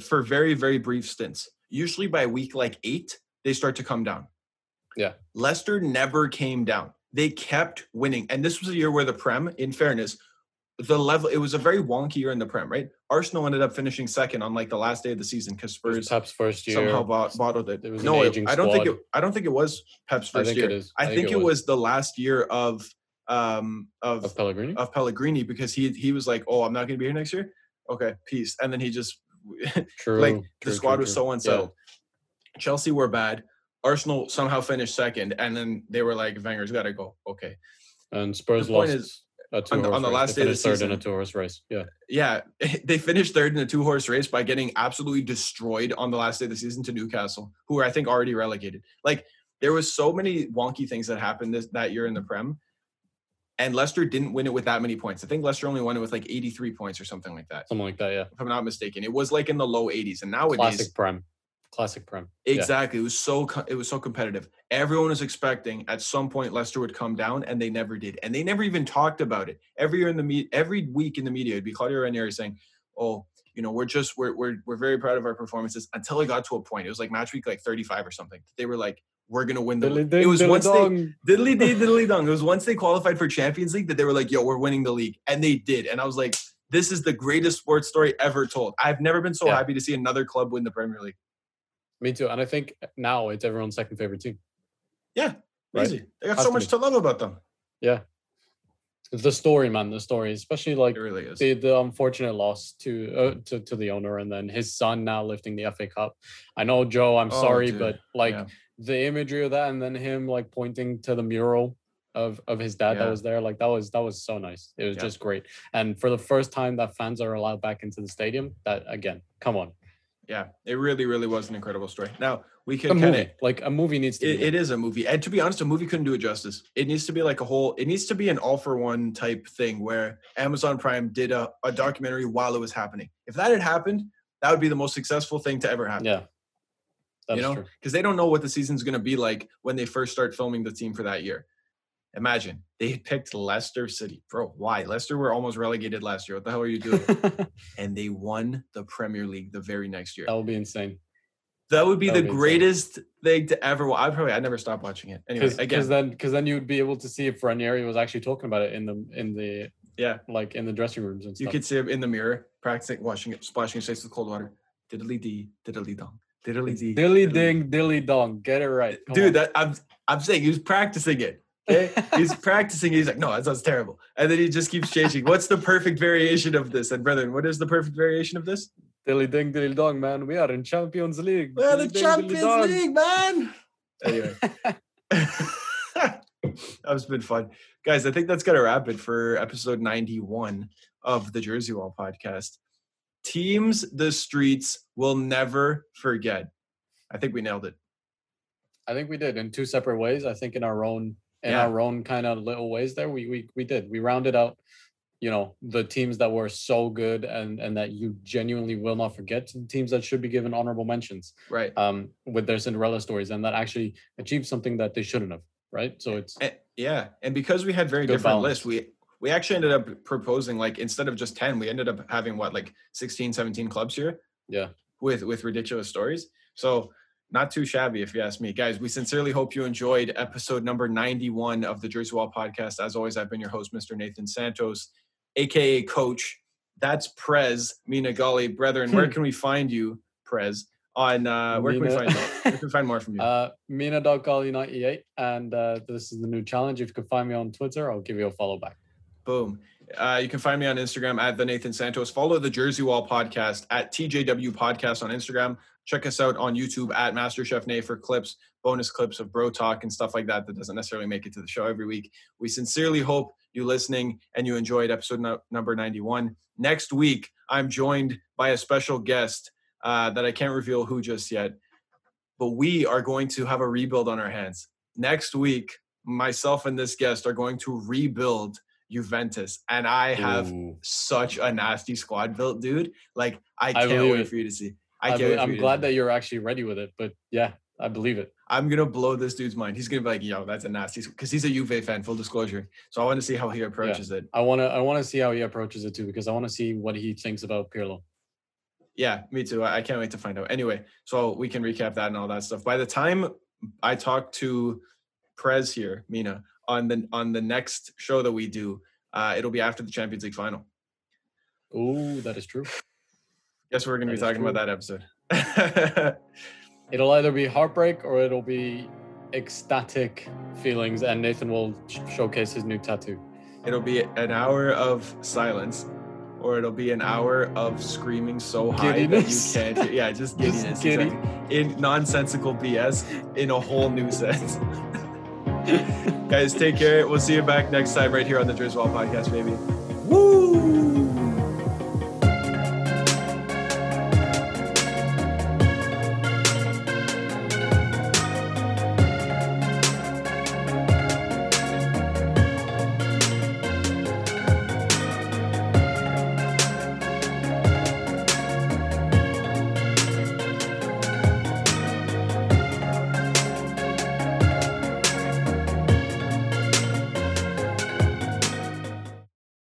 for very very brief stints usually by week like eight they start to come down Yeah. leicester never came down they kept winning and this was a year where the prem in fairness the level it was a very wonky year in the prem right arsenal ended up finishing second on like the last day of the season because was spurs Pep's first year. somehow bought, bottled it. It was no, it- aging I don't think it. I don't think it was Pep's I first think year. it is. I, think, it was. the last year of um of of Pellegrini. of Pellegrini because he he was like, oh, I'm not going to be here next year. Okay, peace. And then he just True. [LAUGHS] like true, the squad true, was true. so unsettled. Chelsea were bad. Arsenal somehow finished second, and then they were like, Wenger's got to go. Okay, And Spurs The lost is, on the- on the last day of the third in a two horse race. Yeah. yeah, [LAUGHS] they finished third in a two horse race by getting absolutely destroyed on the last day of the season to Newcastle, who were I think already relegated. Like there was so many wonky things that happened this that year in the Prem, and Leicester didn't win it with that many points. I think Leicester only won it with like 83 points or something like that, Something like that. Yeah. if I'm not mistaken. It was like in the low 80s, and nowadays. Classic prem. Classic prem. Yeah. Exactly. It was so it was so competitive. Everyone was expecting at some point Leicester would come down, and they never did. And they never even talked about it. Every year in the me- every week in the media, it'd be Claudio Ranieri saying, "Oh, you know, we're just we're we're we're very proud of our performances." Until it got to a point, it was like match week like 35 or something. They were like, "We're gonna win the." League." ding, It was once they diddly diddly dong. It was once they qualified for Champions League that they were like, "Yo, we're winning the league," and they did. And I was like, "This is the greatest sports story ever told." I've never been so Yeah. happy to see another club win the Premier League. Me too. And I think now it's everyone's second favorite team. Yeah, Right. easy. They got Has so to much be. to love about them. Yeah, the story, man. The story, especially like It really is. the the unfortunate loss to uh, to to the owner and then his son now lifting the FA Cup. I know Joe, I'm Oh, sorry, dude. but like Yeah. The imagery of that and then him like pointing to the mural of of his dad that was there, like that was that was so nice. It was Yeah. just great. And for the first time that fans are allowed back into the stadium, that again, come on. Yeah, it really, really was an incredible story. Now we can kind of. Like a movie needs to It, be it is a movie, and to be honest, a movie couldn't do it justice. It needs to be like a whole. It needs to be an all for one type thing where Amazon Prime did a, a documentary while it was happening. If that had happened, that would be the most successful thing to ever happen. yeah. That's you know, because they don't know what the season's going to be like when they first start filming the team for that year. Imagine they picked Leicester City, bro. Why? Leicester were almost relegated last year. What the hell are you doing? [LAUGHS] and they won the Premier League the very next year. That would be insane. That would be that the would be insane. greatest thing to ever. I probably I'd never stop watching it. Anyway, Because again, then because then you'd be able to see if Ranieri was actually talking about it in the in the yeah, like in the dressing rooms and you could see him in the mirror practicing, washing it, splashing his face with cold water. Diddly dee, diddly dong, diddly dee, Dilly ding, dilly dong. Get it right. Come Dude, on. that I'm I'm saying he was practicing it. Okay, [LAUGHS] he's practicing. He's like, no, that sounds terrible, and then he just keeps changing. What's the perfect variation of this? And brethren, what is the perfect variation of this? dilly ding, dilly dong, man. We are in Champions League. We're the Dilly ding, dilly Champions. League, man. Anyway. [LAUGHS] that was been fun. Guys, I think that's going to wrap it for episode 91 of the Jersey Wall podcast. Teams the streets will never forget. I think we nailed it. I think we did in two separate ways. I think in our own in Yeah. our own kind of little ways there, we we we did. We rounded out, you know, the teams that were so good and and that you genuinely will not forget to the teams that should be given honorable mentions Right. um with their Cinderella stories and that actually achieved something that they shouldn't have. Right. So it's And, yeah. And because we had very Good different balance. lists, we we actually ended up proposing like instead of just 10, we ended up having what like 16, 17 clubs here. yeah. with with ridiculous stories. So not too shabby, if you ask me, guys. We sincerely hope you enjoyed episode number ninety one of the Jersey Wall podcast. As always, I've been your host, Mr. Nathan Santos, aka Coach. That's Prez Mina Gully, brethren. Where [LAUGHS] can we find you, Prez? On uh, where can we find you? Where can we find more from [LAUGHS] you? Uh, Mina.golly98. And uh, this is the new challenge. If you can find me on Twitter, I'll give you a follow back. Boom. Uh, you can find me on Instagram at the Nathan Santos. Follow the Jersey Wall podcast at TJW Podcast on Instagram. Check us out on YouTube at MasterChef Nay for clips, bonus clips of bro talk and stuff like that that doesn't necessarily make it to the show every week. We sincerely hope you listening and you enjoyed episode no- number 91. Next week, I'm joined by a special guest uh, that I can't reveal who just yet, but we are going to have a rebuild on our hands. Next week, myself and this guest are going to rebuild Juventus, and I have Ooh. such a nasty squad built, dude. Like I I can't believe wait it. for you to see. I I can't. be- wait for I'm glad that you're actually ready with it, but yeah, I believe it. I'm gonna blow this dude's mind. He's gonna be like, "Yo, that's a nasty," because he's a Juve fan. Full disclosure. So I want to see how he approaches it. I wanna I wanna see how he approaches it too, because I wanna see what he thinks about Pirlo. Yeah, me too. I I can't wait to find out. Anyway, so we can recap that and all that stuff. By the time I talk to Prez here, Mina, on the on the next show that we do, uh, it'll be after the Champions League final. Oh, that is true. Guess we're gonna be is talking about that episode. [LAUGHS] It'll either be heartbreak or it'll be ecstatic feelings, and Nathan will sh- showcase his new tattoo. it'll be an hour of silence, or it'll be an hour of screaming so high Giddiness. that you can't. Hear. Yeah, just [LAUGHS] Just giddy. exactly. In nonsensical BS in a whole new sense. [LAUGHS] Guys, take care. We'll see you back next time right here on the Jersey Wall podcast, baby. Woo!